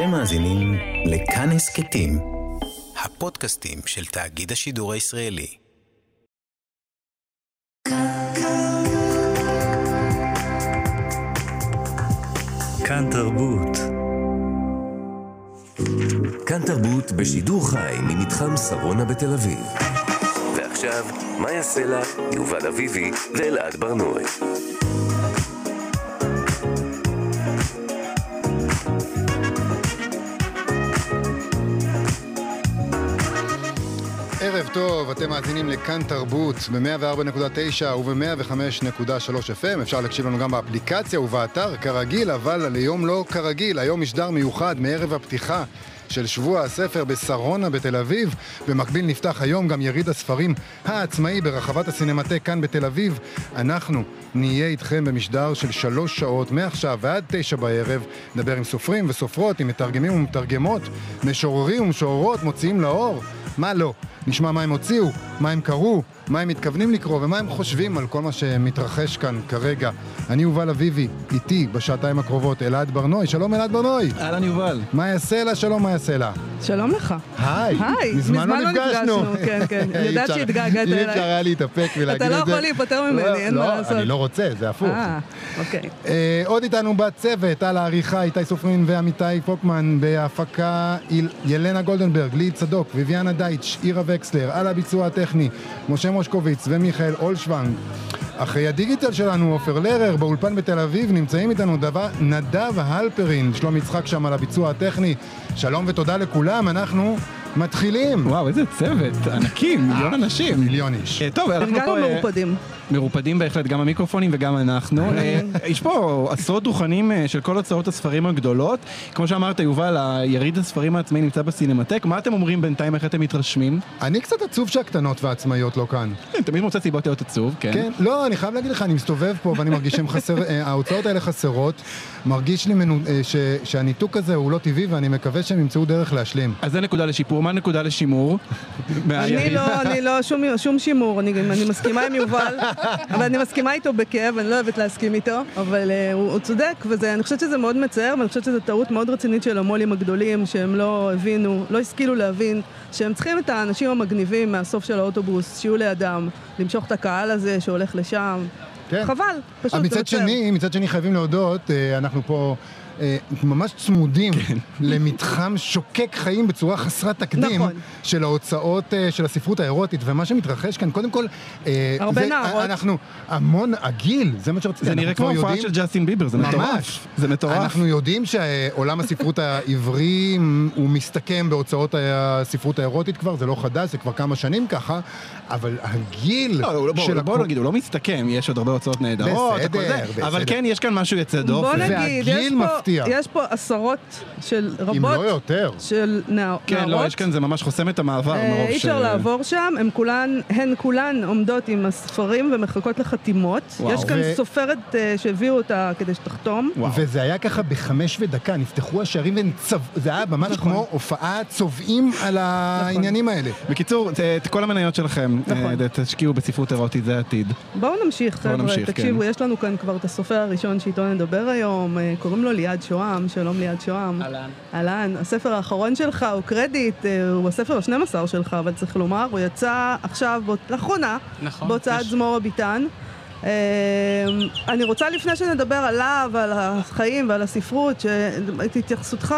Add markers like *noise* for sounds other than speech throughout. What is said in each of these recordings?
אתם מאזינים לכאן הסכתים, הפודקאסטים של תאגיד השידור הישראלי. כאן תרבות. כאן תרבות בשידור חי ממתחם שרונה בתל אביב. ועכשיו, מאיה סלע, יובל אביבי ואלעד ברנועי. טוב, אתם מאזינים לכאן תרבות ב-104.9 וב-105.3 FM. אפשר להקשיב לנו גם באפליקציה ובאתר, כרגיל, אבל ליום לא כרגיל. היום משדר מיוחד מערב הפתיחה של שבוע הספר בשרונה בתל אביב. במקביל נפתח היום גם יריד הספרים העצמאי ברחבת הסינמטק כאן בתל אביב. אנחנו נהיה איתכם במשדר של שלוש שעות, מעכשיו ועד תשע בערב. נדבר עם סופרים וסופרות, עם מתרגמים ומתרגמות, משוררים ומשוררות, מוציאים לאור. מה לא? נשמע מה הם הוציאו, מה הם קראו, מה הם מתכוונים לקרוא ומה הם חושבים על כל מה שמתרחש כאן כרגע. אני יובל אביבי, איתי בשעתיים הקרובות אלעד ברנועי, שלום אלעד ברנועי. אהלן יובל. מה יעשה לה? שלום מה יעשה לה. שלום לך. היי. היי, מזמן לא נפגשנו. כן, כן, אני יודעת שהתגעגעת אי אפשר אליי. היה להתאפק ולהגיד את אתה זה. לא יכול להיפטר ממני, לא, אין מה לעשות. לא, אני לא רוצה, זה הפוך. אה, אוקיי. אה, עוד איתנו בצוות, על העריכה, איתי סופרין ועמיתי פוקמן, בהפקה ילנה גולדנברג, ליהי צדוק, ויביאנה דייטש, אירה וקסלר, על הביצוע הטכני, משה מושקוביץ ומיכאל אולשוונג. אחרי הדיגיטל שלנו, עופר לרר, באולפן בתל אביב, נמצאים איתנו דבר, נדב הלפרין, שלום יצחק שם על הביצוע הטכני. שלום ותודה לכולם, אנחנו מתחילים. וואו, איזה צוות, ענקים, מיליון אנשים. מיליון איש. אה, טוב, אנחנו פה... אה, מרופדים. מרופדים בהחלט, גם המיקרופונים וגם אנחנו. *laughs* אה, יש פה עשרות דוכנים אה, של כל הוצאות הספרים הגדולות. כמו שאמרת, יובל, היריד הספרים העצמאי נמצא בסינמטק. מה אתם אומרים בינתיים, איך אתם מתרשמים? אני קצת עצוב שהקטנות והעצמאיות לא כאן. כן, תמיד מוצא סיבות להיות עצוב, כן. כן, לא, אני חייב להגיד לך, אני מסתובב פה ואני מרגיש שהן חסר, אה, ההוצאות האלה חסרות. מרגיש לי מנו, ש, שהניתוק הזה הוא לא טבעי ואני מקווה שהם ימצאו דרך להשלים. אז זה נקודה לשיפור, מה נקודה לשימור? אני? לא, אני לא, שום, שום שימור, אני, אני מסכימה עם יובל, *laughs* אבל אני מסכימה איתו בכאב, אני לא אוהבת להסכים איתו, אבל uh, הוא, הוא צודק, ואני חושבת שזה מאוד מצער, ואני חושבת שזו טעות מאוד רצינית של המו"לים הגדולים, שהם לא הבינו, לא השכילו להבין, שהם צריכים את האנשים המגניבים מהסוף של האוטובוס, שיהיו לידם, למשוך את הקהל הזה שהולך לשם. כן. חבל, פשוט, מצד. שני, מצד שני חייבים להודות, אה, אנחנו פה אה, ממש צמודים כן. למתחם שוקק חיים בצורה חסרת תקדים נכון. של ההוצאות אה, של הספרות האירוטית, ומה שמתרחש כאן, קודם כל, אה, הרבה זה- נערות. אנחנו המון, הגיל, זה מה שרציתי, זה אנחנו נראה כמו הופעה יודעים- של ג'סטין ביבר, זה ממש. מטורף. זה מטורף. אנחנו יודעים שעולם הספרות העברי הוא מסתכם בהוצאות הספרות האירוטית כבר, זה לא חדש, זה כבר כמה שנים ככה, אבל הגיל לא, לא, בוא, של בוא הקו- נגיד, הוא לא מסתכם, יש עוד הרבה הוצאות נהדרות, בסדר, הכל זה, בסדר. אבל כן, יש כאן משהו יוצא דופן. בוא נגיד, יש והגיל פה, מפתיע. יש פה עשרות של אם רבות לא יותר. של נער, כן, נערות. לא, יש כאן, זה ממש חוסם את המעבר אה, מרוב אי אפשר לעבור שם, הן כולן, הן כולן עומדות עם הספרים ומחכות לחתימות. וואו. יש כאן ו- סופרת אה, שהביאו אותה כדי שתחתום. וואו. וזה היה ככה בחמש ודקה, נפתחו השערים וזה היה ממש נכון. כמו הופעה צובעים על העניינים האלה. בקיצור, את כל המניות שלכם, נכון. אה, תשקיעו בספרות אירוטית, זה העתיד. בואו נמשיך, חבר'ה, נמשיך, תקשיבו, כן. יש לנו כאן כבר את הסופר הראשון שאיתו נדבר היום, אה, קוראים לו ליעד שוהם, שלום ליעד שוהם. אהלן. אהלן, הספר האחרון שלך הוא קרדיט, אה, הוא הספר ה-12 שלך, אבל צריך לומר, הוא יצא עכשיו, לאחרונה, נכון. בהוצאת יש- זמור הביטן. אה, אני רוצה לפני שנדבר עליו, על החיים ועל הספרות, את התייחסותך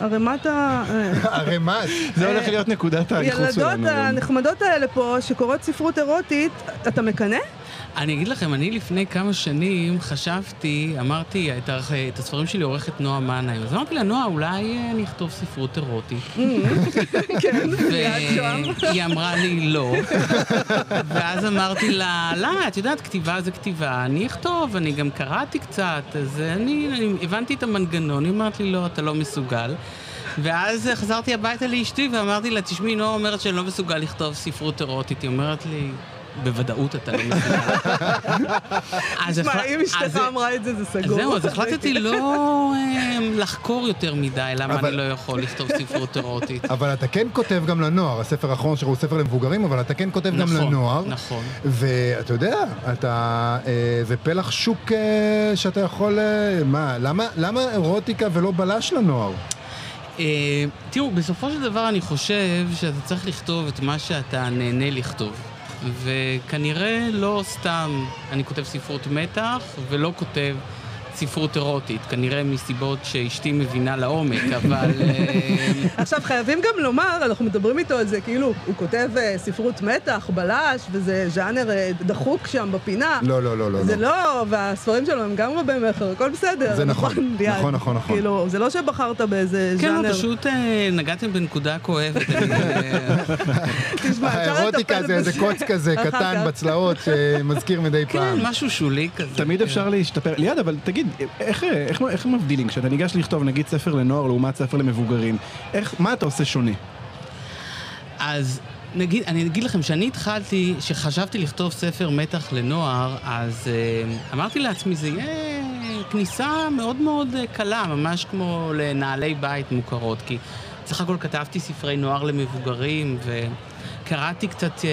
לערימת ה... *laughs* אה, הרמ"ט. זה הולך להיות נקודת ילדות שלנו. היום. הנחמדות האלה פה, שקוראות ספרות אירוטית, אתה מקנא? אני אגיד לכם, אני לפני כמה שנים חשבתי, אמרתי, את, הערכ- את הספרים שלי עורכת נועה מנהיים. אז אמרתי לה, נועה, אולי אה, אני אכתוב ספרות אירוטית. *laughs* כן. והיא אמרה לי לא. *laughs* ואז אמרתי לה, למה? את יודעת, כתיבה זה כתיבה, אני אכתוב, אני גם קראתי קצת, אז אני, אני הבנתי את המנגנון, היא אמרת לי, לא, אתה לא מסוגל. ואז חזרתי הביתה לאשתי ואמרתי לה, תשמעי, נועה אומרת שאני לא מסוגל לכתוב ספרות אירוטית. היא אומרת לי, בוודאות אתה לא. *laughs* אז תשמע, אם אשתך זה- אמרה את זה, זה סגור. זהו, אז החלטתי לא, אה, לחקור יותר מדי למה אבל- אני לא יכול לכתוב ספרות אירוטית. *laughs* אבל אתה כן כותב גם לנוער, הספר האחרון שלך הוא ספר למבוגרים, אבל אתה כן כותב גם נכון, לנוער. נכון. ואתה יודע, אתה... אה, זה פלח שוק אה, שאתה יכול... מה, למה, למה אירוטיקה ולא בלש לנוער? אה, תראו, בסופו של דבר אני חושב שאתה צריך לכתוב את מה שאתה נהנה לכתוב. וכנראה לא סתם אני כותב ספרות מתח ולא כותב ספרות אירוטית, כנראה מסיבות שאשתי מבינה לעומק, אבל... אה, עכשיו, חייבים גם לומר, אנחנו מדברים איתו על זה, כאילו, הוא כותב אה, ספרות מתח, בלש, וזה ז'אנר אה, דחוק שם בפינה. לא, לא, לא, לא. זה לא. לא, והספרים שלו הם גם רבי מכר, הכל בסדר. זה נכון, ליעד? נכון, נכון, נכון. כאילו, זה לא שבחרת באיזה כן, ז'אנר. לא, פשוט נגעתם בנקודה כואבת. *laughs* תשמע, אפשר האירוטיקה לטפל זה איזה. קוץ כזה קטן. בצלעות שמזכיר מדי פעם. כן, משהו שולי כזה. תמיד כן. אפשר להשתפר. ליעד, אבל תגיד, איך, איך, איך מבדילים? כשאתה ניגש לכתוב נגיד ספר לנוער לעומת ספר למבוגרים, איך, מה אתה עושה שונה? אז נגיד, אני אגיד לכם, כשאני התחלתי, כשחשבתי לכתוב ספר מתח לנוער, אז uh, אמרתי לעצמי, זה יהיה כניסה מאוד מאוד uh, קלה, ממש כמו לנעלי בית מוכרות, כי סך הכל כתבתי ספרי נוער למבוגרים, וקראתי קצת, uh,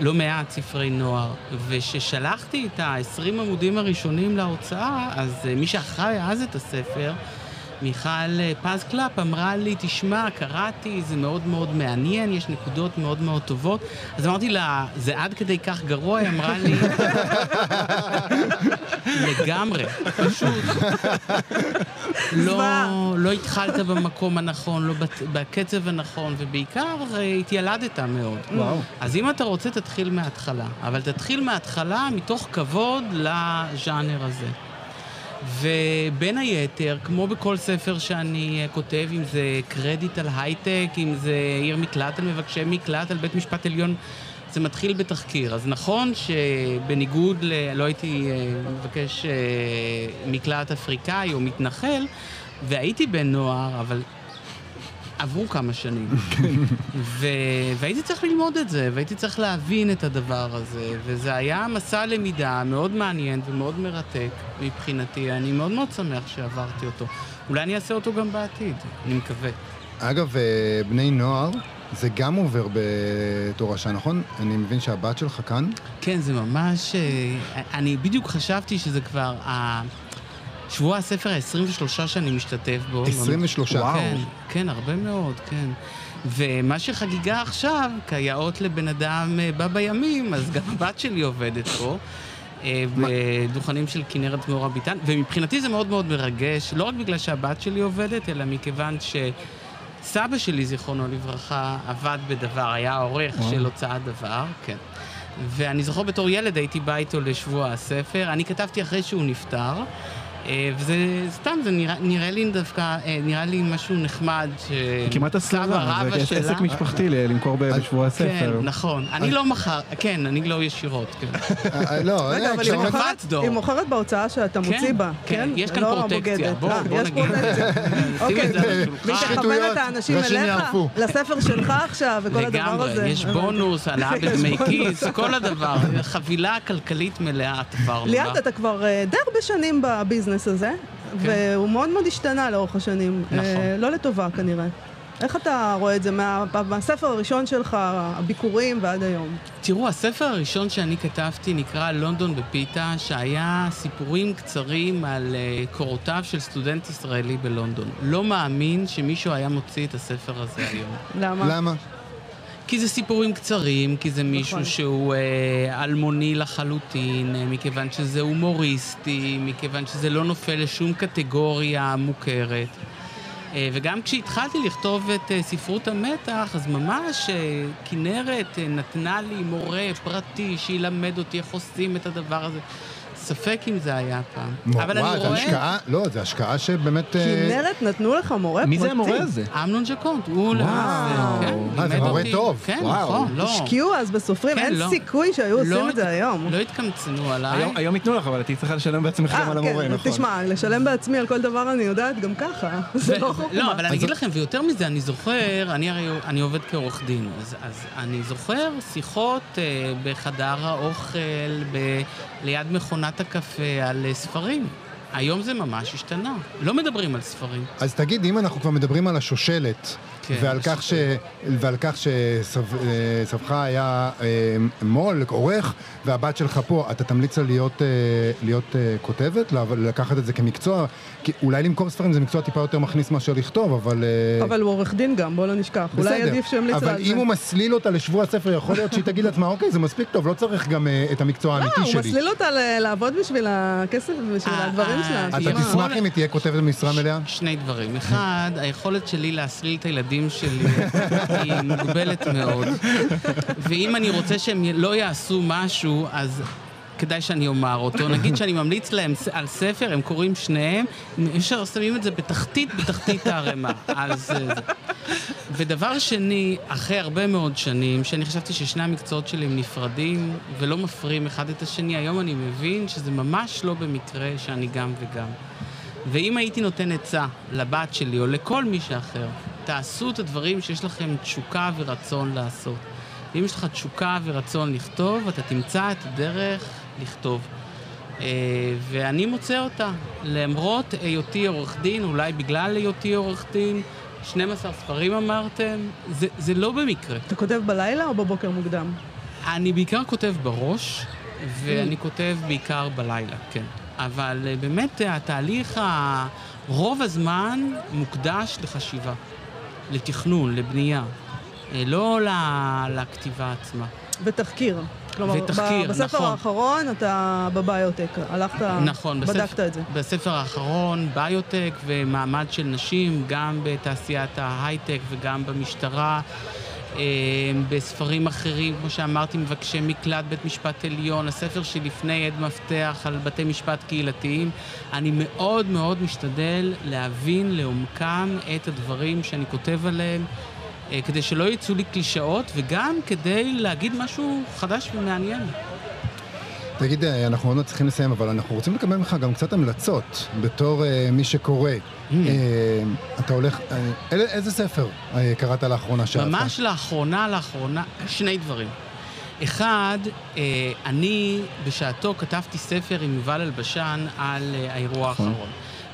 לא מעט ספרי נוער, וכששלחתי את ה-20 עמודים הראשונים להוצאה, אז uh, מי שאחראי אז את הספר, מיכל אה, פז קלאפ אמרה לי, תשמע, קראתי, זה מאוד מאוד מעניין, יש נקודות מאוד מאוד טובות. אז אמרתי לה, זה עד כדי כך גרוע? היא אמרה לי, לגמרי, פשוט. *laughs* לא. לא התחלת במקום הנכון, לא בקצב הנכון, ובעיקר אה, התיילדת מאוד. וואו. אז אם אתה רוצה, תתחיל מההתחלה. אבל תתחיל מההתחלה מתוך כבוד לז'אנר הזה. ובין היתר, כמו בכל ספר שאני אה, כותב, אם זה קרדיט על הייטק, אם זה עיר מקלט על מבקשי מקלט, על בית משפט עליון, זה מתחיל בתחקיר. אז נכון שבניגוד ל... לא הייתי אה, מבקש אה, מקלט אפריקאי או מתנחל, והייתי בן נוער, אבל עברו כמה שנים. *laughs* ו... והייתי צריך ללמוד את זה, והייתי צריך להבין את הדבר הזה, וזה היה מסע למידה מאוד מעניין ומאוד מרתק מבחינתי. אני מאוד מאוד שמח שעברתי אותו. אולי אני אעשה אותו גם בעתיד, אני מקווה. אגב, אה, בני נוער, זה גם עובר בתורשה, נכון? אני מבין שהבת שלך כאן? כן, זה ממש... אה, אני בדיוק חשבתי שזה כבר. שבוע הספר ה-23 שאני משתתף בו. 23. כן, כן, הרבה מאוד, כן. ומה שחגיגה עכשיו, כיאות לבן אדם אה, בא בימים, אז גם *laughs* הבת שלי עובדת פה. אה, בדוכנים של כנרת מאור הביטן, ומבחינתי זה מאוד מאוד מרגש, לא רק בגלל שהבת שלי עובדת, אלא מכיוון שסבא שלי, זיכרונו לברכה, עבד בדבר, היה העורך של הוצאת דבר, כן. ואני זוכר בתור ילד הייתי בא איתו לשבוע הספר, אני כתבתי אחרי שהוא נפטר. אה, וזה סתם, זה נראה, נראה לי דווקא, אה, נראה לי משהו נחמד. ש... כמעט הסלמה, זה שלה- עסק משפחתי למכור בשבוע כן, הספר. נכון. אני לא מכר, כן, אני לא ישירות, כן. אה, לא, אבל היא מוכרת- בהוצאה שאתה כן, מוציא בה, כן, כן? יש כאן לא פרוטקציה. הבוגדת. בוא, אה, בוא יש נגיד. פרוטקציה. *laughs* אוקיי. מי שכוון את האנשים אליך. לספר שלך עכשיו וכל הדבר הזה. לגמרי, *laughs* יש. בונוס, העלאה בדמי כיס, כל הדבר. חבילה כלכלית מלאה ליאת, בה. אתה כבר די הרבה שנים בביזנס הזה, והוא מאוד מאוד השתנה לאורך השנים. כן. נכון. אה, לא לטובה כנראה. איך אתה רואה את זה מה- מהספר הראשון שלך, הביקורים ועד היום? תראו, הספר הראשון שאני כתבתי נקרא לונדון בפיתה, שהיה סיפורים קצרים על uh, קורותיו של סטודנט ישראלי בלונדון. לא מאמין שמישהו היה מוציא את הספר הזה היום. למה? למה? כי זה סיפורים קצרים, כי זה מישהו נכון. שהוא אה, אלמוני לחלוטין, אה, מכיוון שזה הומוריסטי, מכיוון שזה לא נופל לשום קטגוריה מוכרת. אה, וגם כשהתחלתי לכתוב את אה, ספרות המתח, אז ממש אה, כנרת אה, נתנה לי מורה פרטי שילמד אותי איך עושים את הדבר הזה. ספק אם זה היה פעם. אבל וואו, אני רואה... השקעה, לא, זה השקעה שבאמת... אה, כנרת נתנו לך מורה פרטי. מי זה המורה הזה? אמנון ג'קונט, הוא למעשה, כן, אה, זה לימד מורה אותי. טוב. כן, וואו. נכון, לא. השקיעו אז בסופרים, כן, אין לא. סיכוי שהיו עושים לא את זה היום. לא התקמצנו עליי. היום- היום ייתנו לך, אבל את צריכה לשלם בעצמך גם על אה, המורה, כן, נכון? תשמע, לשלם בעצמי על כל דבר אני יודעת גם ככה. *laughs* זה לא חוכמה. לא, אבל אני אגיד לכם, ויותר מזה, אני זוכר, אני הרי, אני עובד כעורך דין, אז, אני זוכר שיחות בחדר האוכל, ליד מכונת הקפה, על אה, ספרים. היום זה ממש השתנה. לא מדברים על ספרים. אז תגיד, אם אנחנו כבר מדברים על השושלת, כן, ועל כך, ש... ועל כך שסבך היה אה, מו"ל, עורך, והבת שלך פה, אתה תמליץ לה להיות, אה, להיות אה, כותבת? לקחת את זה כמקצוע? כי אולי למכור ספרים זה מקצוע טיפה יותר מכניס מאשר לכתוב, אבל... אה, אבל הוא עורך דין גם, בוא לא נשכח. אולי בסדר. עדיף שימליץ לה אבל על זה. אם הוא מסליל אותה לשבוע הספר, יכול להיות שהיא תגיד לעצמה, אוקיי, זה מספיק טוב, לא צריך גם אה, את המקצוע לא, האמיתי הוא שלי. מסליל אותה לעבוד בשביל הכסף ובשביל אה, הדברים אה, שלה. אתה? תשמח אם היא תהיה כותבת במשרה מלאה? שני דברים. אחד, היכולת שלי להסליל את הילדים שלי היא מוגבלת מאוד. ואם אני רוצה שהם לא יעשו משהו, אז כדאי שאני אומר אותו. נגיד שאני ממליץ להם על ספר, הם קוראים שניהם, ישר שמים את זה בתחתית, בתחתית הערימה. אז... אה. ודבר שני, אחרי הרבה מאוד שנים, שאני חשבתי ששני המקצועות שלי הם נפרדים ולא מפרים אחד את השני, היום אני מבין שזה ממש לא במקרה שאני גם וגם. ואם הייתי נותן עצה לבת שלי או לכל מי שאחר, תעשו את הדברים שיש לכם תשוקה ורצון לעשות. אם יש לך תשוקה ורצון לכתוב, אתה תמצא את הדרך לכתוב. אה, ואני מוצא אותה, למרות היותי עורך דין, אולי בגלל היותי עורך דין, 12 ספרים אמרתם, זה, זה לא במקרה. אתה כותב בלילה או בבוקר מוקדם? אני בעיקר כותב בראש, ואני כותב בעיקר בלילה, כן. אבל אה, באמת אה, התהליך, רוב הזמן מוקדש לחשיבה, לתכנון, לבנייה, אה, לא לכתיבה עצמה. ותחקיר. כלומר, ותחקיר, בספר נכון. האחרון אתה בביוטק, הלכת, נכון, בדקת בספר, את זה. בספר האחרון, ביוטק ומעמד של נשים, גם בתעשיית ההייטק וגם במשטרה. אה, בספרים אחרים, כמו שאמרתי, מבקשי מקלט, בית משפט עליון, הספר שלפני עד מפתח על בתי משפט קהילתיים. אני מאוד מאוד משתדל להבין לעומקם את הדברים שאני כותב עליהם, אה, כדי שלא יצאו לי קלישאות, וגם כדי להגיד משהו חדש ומעניין. תגיד, אה, אנחנו עוד מעט צריכים לסיים, אבל אנחנו רוצים לקבל ממך גם קצת המלצות, בתור אה, מי שקורא. Mm. אה, אתה הולך, אה, איזה ספר אה, קראת לאחרונה שאהבת? ממש לאחרונה, לאחרונה, שני דברים. אחד, אה, אני בשעתו כתבתי ספר עם יובל אלבשן על אה, האירוע נכון. האחרון.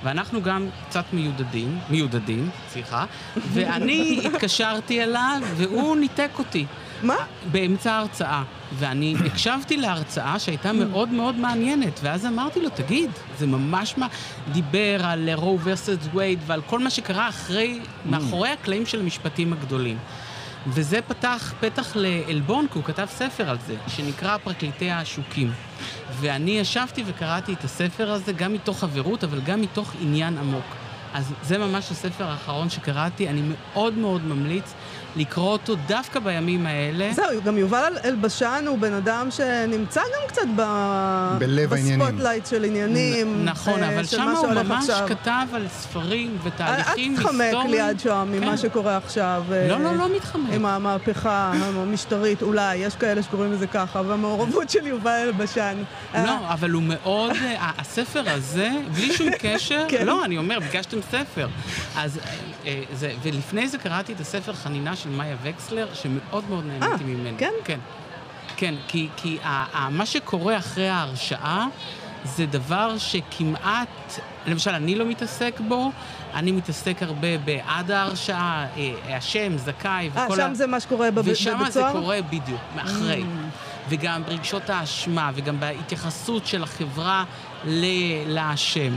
ואנחנו גם קצת מיודדים, מיודדים, סליחה, ואני *laughs* התקשרתי אליו והוא ניתק אותי. מה? באמצע ההרצאה. ואני *coughs* הקשבתי להרצאה שהייתה מאוד מאוד מעניינת, ואז אמרתי לו, תגיד, זה ממש מה... דיבר על רו ורסס וייד ועל כל מה שקרה אחרי, מאחורי הקלעים של המשפטים הגדולים. וזה פתח פתח לעלבון, כי הוא כתב ספר על זה, שנקרא פרקליטי העשוקים. ואני ישבתי וקראתי את הספר הזה, גם מתוך חברות, אבל גם מתוך עניין עמוק. אז זה ממש הספר האחרון שקראתי, אני מאוד מאוד ממליץ לקרוא אותו דווקא בימים האלה. זהו, גם יובל אלבשן הוא בן אדם שנמצא גם קצת ב... בלב העניינים. בספוטלייט של עניינים. נכון, אה, אבל שם הוא ממש עכשיו. כתב על ספרים ותהליכים אל היסטוריים. תתחמק ליד שוהם ממה כן. שקורה עכשיו. אה, לא, לא, לא מתחמק. עם המהפכה המשטרית, אולי, יש כאלה שקוראים לזה ככה, והמעורבות של יובל אלבשן. אה, לא, אבל הוא מאוד, אה, הספר הזה, בלי שום קשר, כן. לא, אני אומר, ביקשתם ספר. אז, אה, אה, זה, ולפני זה קראתי את הספר חנינה של מאיה וקסלר, שמאוד מאוד נהניתי אה, ממנו. כן? כן. כן, כי, כי ה, ה, מה שקורה אחרי ההרשעה זה דבר שכמעט, למשל, אני לא מתעסק בו, אני מתעסק הרבה בעד ההרשעה, אה, אשם, זכאי אה, וכל שם זה מה שקורה בב- ושם זה? קורה בדיוק, מאחרי. Mm. וגם ברגשות האשמה, וגם בהתייחסות של החברה לאשם.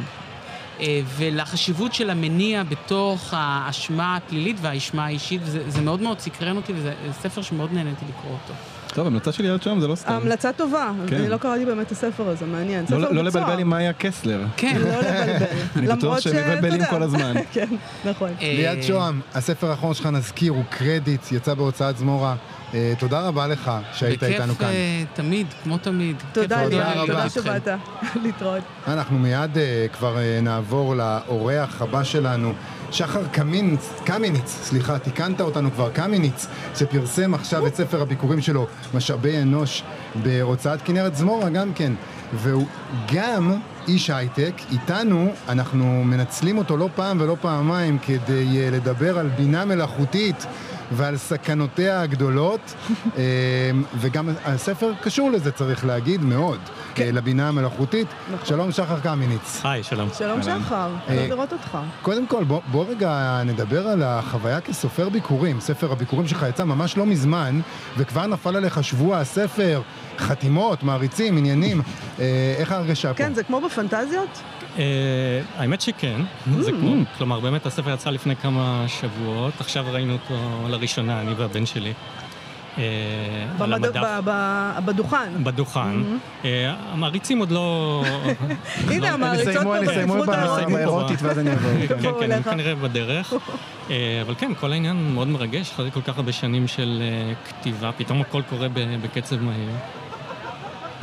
אה, ולחשיבות של המניע בתוך האשמה הפלילית והאשמה האישית, וזה זה מאוד מאוד סקרן אותי, וזה ספר שמאוד נהניתי לקרוא אותו. טוב, המלצה שלי עד שם זה לא סתם. המלצה טובה, כן. אני לא קראתי באמת את הספר הזה, מעניין. ספר לא לא. לבלבל עם מאיה קסלר. כן. לא לבלבל. *laughs* אני בטוח שהם מבלבלים. כל הזמן. *laughs* כן, נכון. אה, ליד שוהם, הספר האחרון שלך נזכיר, הוא קרדיט, יצא בהוצאת זמורה. אה, תודה רבה לך שהיית איתנו כאן. בכיף אה, תמיד, כמו תמיד. תודה, ליאל. תודה. שבאת. *laughs* להתראות. אנחנו מיד אה, כבר נעבור לאורח הבא שלנו, שחר קמיניץ, קמיניץ, סליחה, תיקנת אותנו כבר, קמיניץ, שפרסם עכשיו את ספר הביקורים שלו, משאבי אנוש, בהוצאת כנרת זמורה גם כן, והוא גם איש הייטק, איתנו אנחנו מנצלים אותו לא פעם ולא פעמיים כדי לדבר על בינה מלאכותית. ועל סכנותיה הגדולות, *laughs* אה, וגם הספר קשור לזה, צריך להגיד, מאוד. אה, לבינה המלאכותית. נכון. שלום שחר קמיניץ. היי, שלום. שלום שחר, אה, טוב לראות אותך. קודם כל, בוא, בוא רגע נדבר על החוויה כסופר ביקורים. ספר הביקורים שלך יצא ממש לא מזמן, וכבר נפל עליך שבוע הספר, חתימות, מעריצים, עניינים. *laughs* אה, איך ההרגשה פה? כן, זה כמו בפנטזיות? אה, האמת שכן, זה כמו, כלומר באמת הספר יצא לפני כמה שבועות, עכשיו ראינו אותו לראשונה, אני והבן שלי. אה, על במד- המדף, ב- ב- בדוכן. בדוכן. אה, המעריצים עוד לא... *laughs* הנה, המעריצות יסיימו, פה יסיימו בספרות האירופית. באירוטית ואז אני אבוא. *laughs* כן, כן, הם. כנראה בדרך. *laughs* אבל כן, כל העניין מאוד מרגש, אחרי כל כך הרבה שנים של כתיבה, פתאום הכל קורה בקצב מהיר.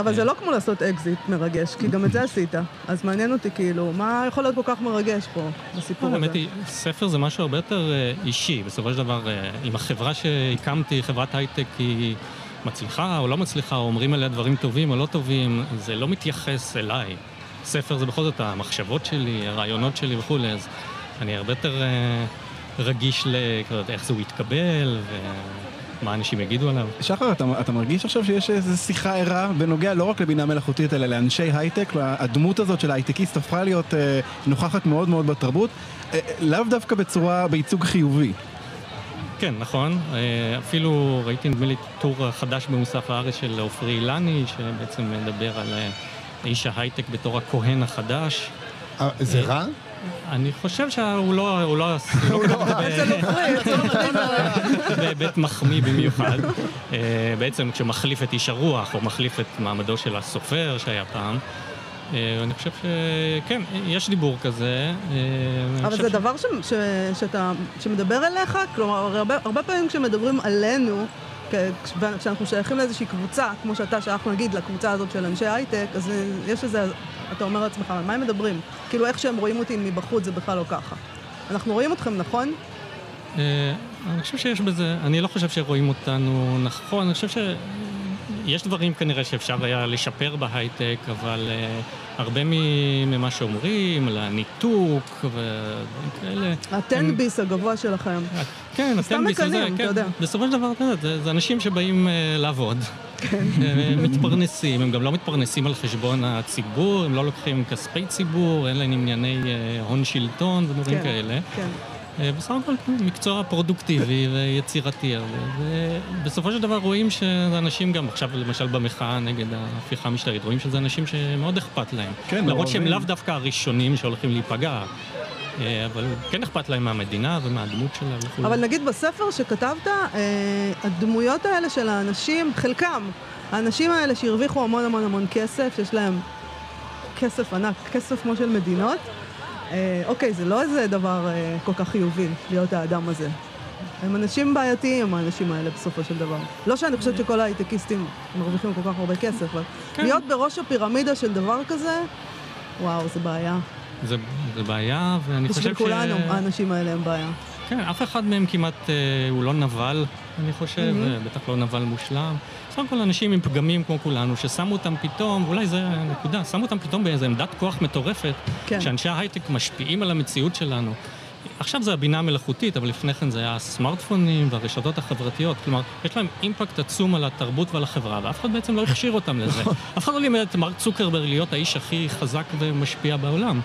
אבל זה לא כמו לעשות אקזיט מרגש, כי גם את זה עשית. אז מעניין אותי, כאילו, מה יכול להיות כל כך מרגש פה, בסיפור הזה? האמת היא, ספר זה משהו הרבה יותר אה, אישי. בסופו של דבר, אה, אם החברה שהקמתי, חברת הייטק, היא מצליחה או לא מצליחה, או אומרים עליה דברים טובים או לא טובים, זה לא מתייחס אליי. ספר זה בכל זאת המחשבות שלי, הרעיונות שלי וכולי, אז אני הרבה יותר אה, רגיש לאיך זה הוא יתקבל, ומה אנשים יגידו עליו. שחר, אתה, אתה מרגיש עכשיו שיש איזו שיחה ערה בנוגע לא רק לבינה מלאכותית, אלא לאנשי הייטק? הדמות הזאת של ההייטקיסט הפכה להיות אה, נוכחת מאוד מאוד בתרבות, אה, לאו דווקא בצורה, בייצוג חיובי. כן, נכון. אה, אפילו ראיתי, נדמה לי, טור חדש במוסף הארץ של עופרי אילני, שבעצם מדבר על אה, איש ההייטק בתור הכהן החדש. אה, זה רע? אני חושב שהוא לא, הוא לא, הוא לא ב- בהיבט *laughs* מחמיא במיוחד. אה, בעצם כשמחליף את איש הרוח, או מחליף את מעמדו של הסופר שהיה פעם. אה, אני חושב שכן, יש דיבור כזה. אה, אבל זה ש- דבר ש, ש, שאתה, שמדבר אליך, כלומר, הרבה, הרבה פעמים כשמדברים עלינו, כשאנחנו שייכים לאיזושהי קבוצה, כמו שאתה שייך נגיד לקבוצה הזאת של אנשי הייטק, אז אה, יש איזה, אתה אומר לעצמך, על מה הם מדברים? כאילו איך שהם רואים אותי מבחוץ זה בכלל לא ככה. אנחנו רואים אתכם, נכון? אה, אני חושב שיש בזה, אני לא חושב שרואים אותנו נכון, אני חושב שיש דברים כנראה שאפשר היה לשפר בהייטק, אבל אה, הרבה ממה שאומרים, על הניתוק ודברים כאלה. הטן ביס הגבוה שלכם. כן, הטנביס הזה, מקנאים, אתה כן. יודע. בסופו של דבר, אתה יודע, זה, זה אנשים שבאים אה, לעבוד. כן. *laughs* הם מתפרנסים, הם גם לא מתפרנסים על חשבון הציבור, הם לא לוקחים כספי ציבור, אין להם ענייני אה, הון שלטון ודברים כן, כאלה. כן. אה, בסך הכל כן, מקצוע פרודוקטיבי ויצירתי. הרבה. ובסופו של דבר רואים שזה אנשים גם, עכשיו למשל במחאה נגד ההפיכה המשטרית, רואים שזה אנשים שמאוד אכפת להם. כן, למרות שהם. לאו דווקא הראשונים שהולכים להיפגע, אה, אבל כן אכפת להם מהמדינה ומהדמות שלה וכו'. אבל נגיד בספר שכתבת, אה, הדמויות האלה של האנשים, חלקם, האנשים האלה שהרוויחו המון המון המון כסף, שיש להם כסף ענק, כסף כמו של מדינות, אה, אוקיי, זה לא איזה דבר אה, כל כך חיובי להיות האדם הזה. הם אנשים בעייתיים, האנשים האלה, בסופו של דבר. לא שאני חושבת שכל ההייטקיסטים מרוויחים כל כך הרבה כסף, אבל כן. להיות בראש הפירמידה של דבר כזה, וואו, זה בעיה. זה, זה בעיה, ואני חושב ש... בשביל כולנו, האנשים האלה הם בעיה. כן, אף אחד מהם כמעט אה, הוא לא נבל, אני חושב, mm-hmm. בטח לא נבל מושלם. בסך הכל אנשים עם פגמים כמו כולנו, ששמו אותם פתאום, ואולי זה הנקודה, שמו אותם פתאום באיזו עמדת כוח מטורפת, כן. שאנשי ההייטק משפיעים על המציאות שלנו. עכשיו זה הבינה המלאכותית, אבל לפני כן זה היה הסמארטפונים והרשתות החברתיות. כלומר, יש להם אימפקט עצום על התרבות ועל החברה, ואף אחד בעצם לא הכשיר אותם לזה. אף אחד לא לימד את מרק צוקרברג להיות האיש הכי חזק ומשפיע בעולם.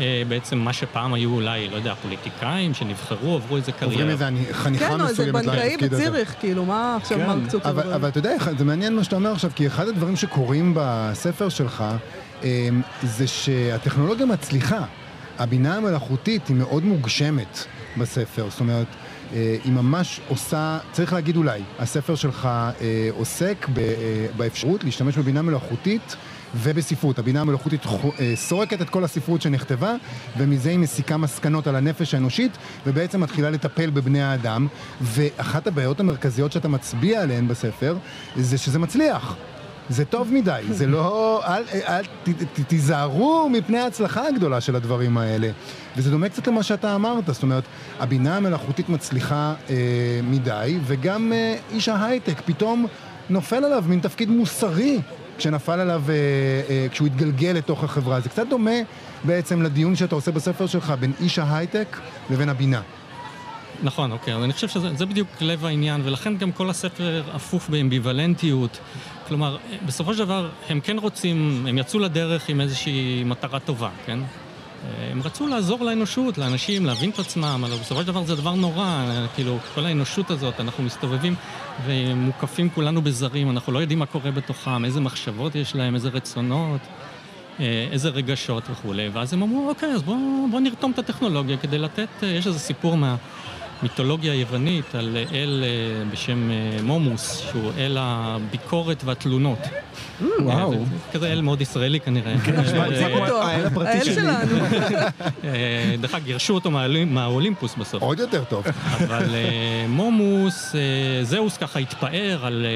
אה, בעצם מה שפעם היו אולי, לא יודע, פוליטיקאים שנבחרו, עברו איזה עוברים קריירה. איזה אני- חניכה כן, או איזה מסוימת בנקאי לתפקיד הזה. בציריך, כאילו, מה עכשיו כן, מרק אבל, צוקרברג? אבל אתה יודע, זה מעניין מה שאתה אומר עכשיו, כי אחד הדברים שקורים בספר שלך, אמ, זה שהטכנולוגיה מצליחה. הבינה המלאכותית היא מאוד מוגשמת בספר, זאת אומרת, אה, היא ממש עושה, צריך להגיד אולי, הספר שלך אה, עוסק ב- אה, באפשרות להשתמש בבינה מלאכותית ובספרות. הבינה המלאכותית אה, סורקת את כל הספרות שנכתבה, ומזה היא מסיקה מסקנות על הנפש האנושית, ובעצם מתחילה לטפל בבני האדם. ואחת הבעיות המרכזיות שאתה מצביע עליהן בספר, זה שזה מצליח. זה טוב מדי, זה לא... אל, אל, ת, ת, תיזהרו מפני ההצלחה הגדולה של הדברים האלה. וזה דומה קצת למה שאתה אמרת, זאת אומרת, הבינה המלאכותית מצליחה אה, מדי, וגם אה, איש ההייטק פתאום נופל עליו מין תפקיד מוסרי כשנפל עליו, אה, אה, כשהוא התגלגל לתוך החברה. זה קצת דומה בעצם לדיון שאתה עושה בספר שלך בין איש ההייטק לבין הבינה. נכון, אוקיי, אז אני חושב שזה זה בדיוק לב העניין, ולכן גם כל הספר אפוף באמביוולנטיות. כלומר, בסופו של דבר, הם כן רוצים, הם יצאו לדרך עם איזושהי מטרה טובה, כן? הם רצו לעזור לאנושות, לאנשים, להבין את עצמם, אבל בסופו של דבר זה דבר נורא, כאילו, כל האנושות הזאת, אנחנו מסתובבים ומוקפים כולנו בזרים, אנחנו לא יודעים מה קורה בתוכם, איזה מחשבות יש להם, איזה רצונות, אה, איזה רגשות וכולי, ואז הם אמרו, אוקיי, אז בואו בוא נרתום את הטכנולוגיה כדי לתת, אה, יש איזה סיפור מה... מיתולוגיה יוונית על אל אה, בשם מומוס, שהוא אל הביקורת והתלונות. וואו. כזה אל מאוד ישראלי כנראה. כן, האל הפרטי שלי. *laughs* אה, דרך אגב, גירשו אותו מהאולימפוס בסוף. עוד יותר טוב. אבל אה, מומוס, אה, זהוס ככה התפאר על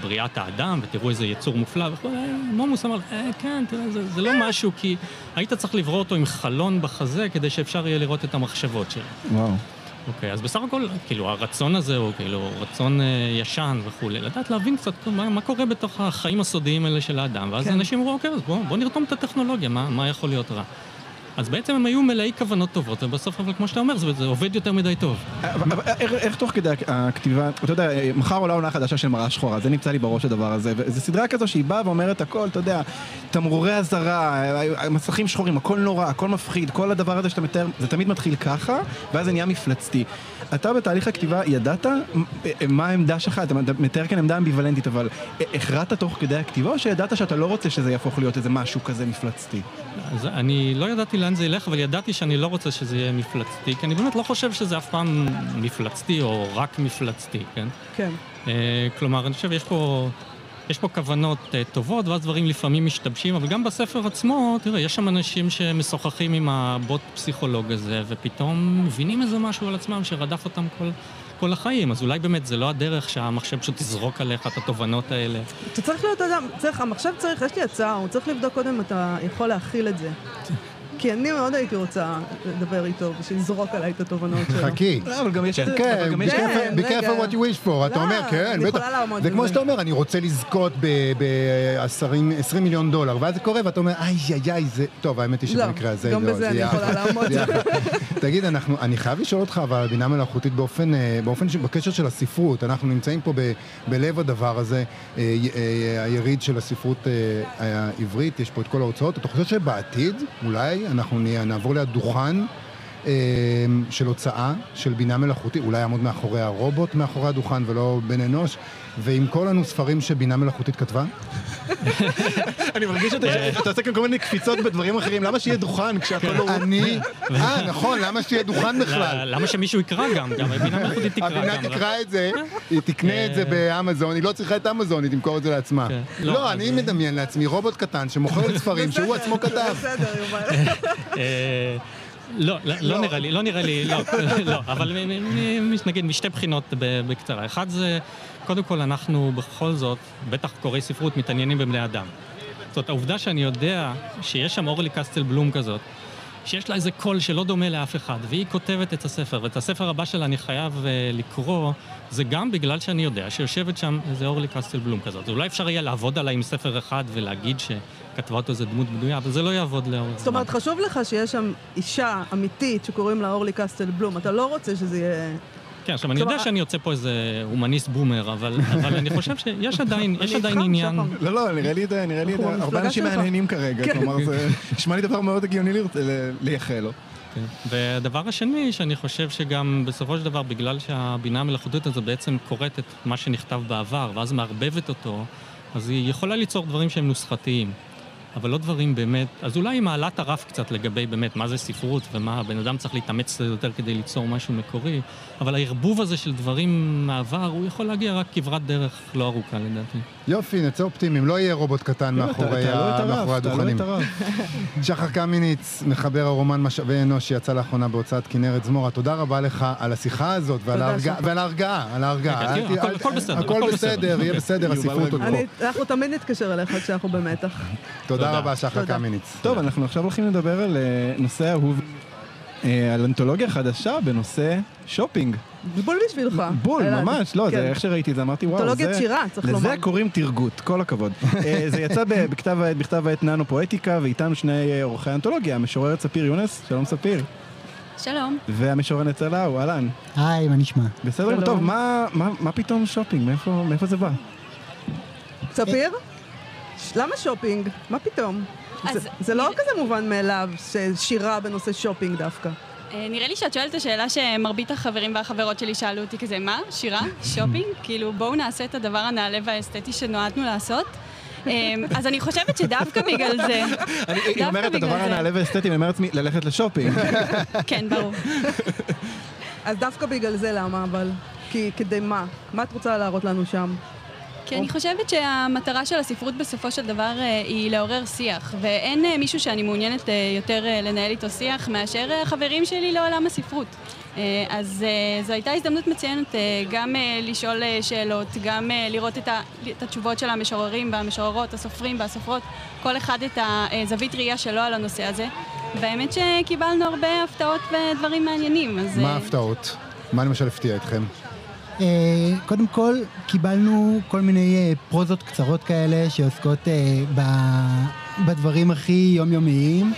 בריאת האדם, ותראו איזה יצור מופלא וכו'. מומוס אמר, כן, תראה, זה לא משהו, כי היית צריך לברוא אותו עם חלון בחזה כדי שאפשר יהיה לראות את המחשבות שלו. וואו. אוקיי, אז בסך הכל, כאילו, הרצון הזה הוא כאילו רצון אה, ישן וכולי, לדעת להבין קצת מה, מה קורה בתוך החיים הסודיים האלה של האדם, ואז כן. אנשים אמרו, אוקיי, אז בואו בוא נרתום את הטכנולוגיה, מה, מה יכול להיות רע? אז בעצם הם היו מלאי כוונות טובות, ובסוף, אבל כמו שאתה אומר, זה, זה עובד יותר מדי טוב. איך, איך תוך כדי הכתיבה, אתה יודע, מחר עולה עונה חדשה של מראה שחורה, זה נמצא לי בראש הדבר הזה, וזו סדרה כזו שהיא באה ואומרת הכל, אתה יודע, תמרורי אזהרה, מסכים שחורים, הכל נורא, הכל מפחיד, כל הדבר הזה שאתה מתאר, זה תמיד מתחיל ככה, ואז זה נהיה מפלצתי. אתה בתהליך הכתיבה ידעת מה העמדה שלך, אתה מתאר כאן עמדה אמביוולנטית, אבל הכרעת תוך כדי הכתיבה, או שידעת שאתה לא רוצה שזה יהפוך להיות איזה משהו כזה מפלצתי? אז אני לא ידעתי לאן זה ילך, אבל ידעתי שאני לא רוצה שזה יהיה מפלצתי, כי אני באמת לא חושב שזה אף פעם מפלצתי או רק מפלצתי, כן? כן. אה, כלומר, אני חושב, יש פה... יש פה כוונות uh, טובות, ואז דברים לפעמים משתבשים, אבל גם בספר עצמו, תראה, יש שם אנשים שמשוחחים עם הבוט פסיכולוג הזה, ופתאום מבינים איזה משהו על עצמם שרדף אותם כל, כל החיים. אז אולי באמת זה לא הדרך שהמחשב פשוט תזרוק עליך את התובנות האלה. אתה צריך להיות אדם, צריך, המחשב צריך, יש לי הצעה, הוא צריך לבדוק קודם אם אתה יכול להכיל את זה. כי אני מאוד הייתי רוצה לדבר איתו בשביל לזרוק עליי את התובנות שלו. חכי. לא, אבל גם יש... כן, be careful what you wish for. אתה אומר, לא, כן, בטח. זה כמו שאתה אומר, אני רוצה לזכות ב-20 מיליון דולר, ואז זה קורה ואתה אומר, איי, איי, איי, זה... טוב, האמת היא שבמקרה הזה... לא, גם בזה אני יכולה לעמוד. תגיד, אני חייב לשאול אותך, אבל על בינה מלאכותית באופן, אה, בקשר של הספרות, אנחנו נמצאים פה בלב הדבר הזה, אה, אה, היריד של הספרות העברית, יש פה את כל ההוצאות. אתה חושב שבעתיד, אולי, אנחנו נעבור ליד דוכן אה, של הוצאה של בינה מלאכותית, אולי יעמוד מאחורי הרובוט מאחורי הדוכן ולא בן אנוש, וימכור לנו ספרים שבינה מלאכותית כתבה? אני מרגיש שאתה עושה כאן כל מיני קפיצות בדברים אחרים, למה שיהיה דוכן כשהכל לא... אני... אה, נכון, למה שיהיה דוכן בכלל? למה שמישהו יקרא גם? גם הבינה מלאכותית תקרא גם. הבינה תקרא את זה, היא תקנה את זה אה. באמזון, היא לא צריכה את אמזון, היא תמכור את זה לעצמה. כן. לא, לא אני מדמיין לעצמי רובוט קטן שמוכר ספרים שהוא עצמו כתב. בסדר, יובל. אה, לא, לא, לא נראה לי, לא נראה לי, לא, *laughs* לא, אבל נגיד משתי בחינות בקצרה. אחד זה, קודם כל אנחנו בכל זאת, בטח קוראי ספרות, מתעניינים בבני אדם. זאת העובדה שאני יודע שיש שם אורלי קסטל בלום כזאת, שיש לה איזה קול שלא דומה לאף אחד, והיא כותבת את הספר, ואת הספר הבא שלה אני חייב uh, לקרוא, זה גם בגלל שאני יודע שיושבת שם איזה אורלי קסטל בלום כזאת. אולי אפשר יהיה לעבוד עליי עם ספר אחד ולהגיד ש... כתבה אותו איזה דמות בנויה, אבל זה לא יעבוד לאורך זמן. זאת אומרת, חשוב לך שיש שם אישה אמיתית שקוראים לה אורלי קסטל בלום, אתה לא רוצה שזה יהיה... כן, עכשיו, אני יודע שאני יוצא פה איזה הומניסט בומר, אבל אני חושב שיש *laughs* עדיין עניין... לא, לא, נראה לי, נראה לי, הרבה אנשים מהנהנים כרגע, כן. כלומר, זה נשמע לי דבר מאוד הגיוני לייחל לו. כן. והדבר השני, שאני חושב שגם בסופו של דבר, בגלל שהבינה המלאכותית הזו בעצם קוראת את מה שנכתב בעבר, ואז מערבבת אותו, אז היא יכולה ליצור דברים שהם נוסחתיים. אבל לא דברים באמת, אז אולי היא מעלה את הרף קצת לגבי באמת מה זה ספרות ומה הבן אדם צריך להתאמץ יותר כדי ליצור משהו מקורי, אבל הערבוב הזה של דברים מהעבר, הוא יכול להגיע רק כברת דרך לא ארוכה לדעתי. יופי, נצא אופטימיים, לא יהיה רובוט קטן מאחורי הדוכנים. *laughs* שחר קמיניץ, מחבר הרומן משאבי אנוש שיצא לאחרונה בהוצאת כנרת זמורה, תודה רבה לך על השיחה הזאת ועל ההרגעה, על ההרגעה. הכל בסדר, הכל בסדר, יהיה בסדר, *laughs* הספרות עוד פה. אנחנו תמיד נתקשר אליך כשאנחנו במתח. תודה רבה, שחר קמיניץ. טוב, אנחנו עכשיו הולכים לדבר על אה, נושא אהוב, אה, על אנתולוגיה חדשה בנושא שופינג. בול בשבילך. בול, ממש, לא, זה כן. איך שראיתי את זה, אמרתי, וואו, אנתולוגיית שירה, צריך לומר. לזה קוראים טרגוט, כל הכבוד. אה, זה יצא בכתב העת ננו פואטיקה, ואיתנו שני עורכי האנתולוגיה, המשוררת ספיר יונס, שלום ספיר. שלום. והמשוררת צלאו, אהלן. היי, מה נשמע? בסדר. טוב, מה- מה מה פתאום שופינג? מאיפה זה בא? ספיר? ש- למה שופינג? מה פתאום? אז- זה- זה לא כזה מובן מאליו ששירה בנושא שופינג דווקא. אה, נראה לי שאת שואלת את השאלה שמרבית החברים והחברות שלי שאלו אותי כזה, מה? שירה? שופינג? *laughs* כאילו, בואו נעשה את הדבר הנעלה והאסתטי שנועדנו לעשות. אה, אז אני חושבת שדווקא בגלל זה, *laughs* היא אומרת, הדבר. הנעלה והאסתטי, אני אומר לעצמי, ללכת לשופינג. *laughs* כן, ברור. אז דווקא בגלל זה למה אבל? כי כדי מה? מה את רוצה להראות לנו שם? כי אני חושבת שהמטרה של הספרות בסופו של דבר אה, היא לעורר שיח, ואין אה, מישהו שאני מעוניינת אה, יותר לנהל איתו שיח מאשר החברים שלי לעולם הספרות. אז זו הייתה הזדמנות מצוינת גם לשאול שאלות, גם לראות את, ה, את התשובות של המשוררים והמשוררות, הסופרים והסופרות, כל אחד את הזווית ראייה שלו על הנושא הזה. והאמת שקיבלנו הרבה הפתעות ודברים מעניינים, אז... מה ההפתעות? מה למשל הפתיע אתכם? אה, קודם כל, קיבלנו כל מיני אה, פרוזות קצרות כאלה שעוסקות אה, בדברים הכי יומיומיים.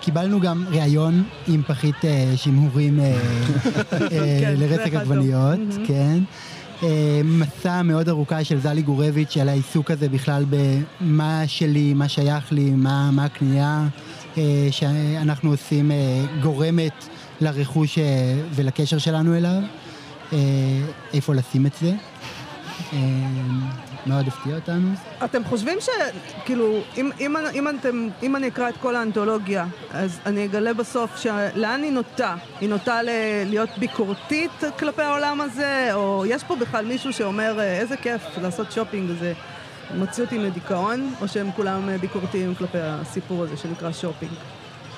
קיבלנו גם ראיון עם פחית שימורים *laughs* כן, טוב. עגבניות, מהמם. כן. מסע מאוד ארוכה של זלי גורביץ' על העיסוק הזה בכלל במה שלי, מה שייך לי, מה, מה הקנייה שאנחנו עושים גורמת לרכוש ולקשר שלנו אליו. אה, איפה לשים את זה. אה, מאוד הפתיע אותנו. אתם חושבים ש... כאילו, אם, אם, אם, אתם, אם אני אקרא את כל האנתולוגיה, אז אני אגלה בסוף שלאן היא נוטה? היא נוטה ל- להיות ביקורתית כלפי העולם הזה? או יש פה בכלל מישהו שאומר, "אה, איזה כיף לעשות שופינג, זה מוציא אותי מדיכאון? או שהם כולם ביקורתיים כלפי הסיפור הזה שנקרא שופינג?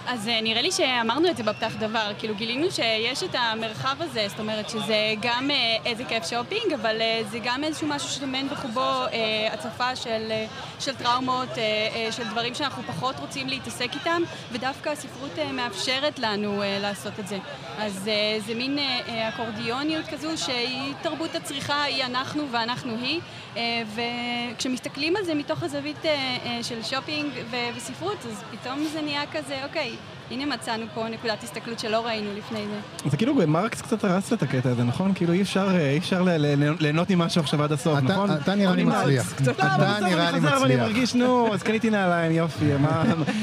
אז אה, נראה לי שאמרנו את זה בפתח דבר, כאילו גילינו שיש את המרחב הזה, זאת אומרת שזה גם אה, איזה כיף שופינג, אבל אה, זה גם איזשהו משהו שטומן בחובו אה, הצפה של, של טראומות, אה, אה, של דברים שאנחנו פחות רוצים להתעסק איתם, ודווקא הספרות אה, מאפשרת לנו אה, לעשות את זה. אז אה, זה מין אה, אקורדיוניות כזו שהיא תרבות הצריכה, היא אנחנו ואנחנו היא, אה, וכשמסתכלים על זה מתוך הזווית אה, אה, של שופינג וספרות, אז פתאום זה נהיה כזה, אוקיי, הנה מצאנו פה נקודת הסתכלות שלא ראינו לפני זה. זה כאילו מרקס קצת הרס את הקטע הזה, נכון? כאילו אי אפשר אה, אי אפשר ל- ל- ליהנות ממשהו עכשיו עד הסוף, אתה- נכון? אתה נראה לי אני מצליח. קצת- אתה נראה אני לי חוזר ואני מצליח. מרגיש, נו, אז קניתי נעליים, יופי, מה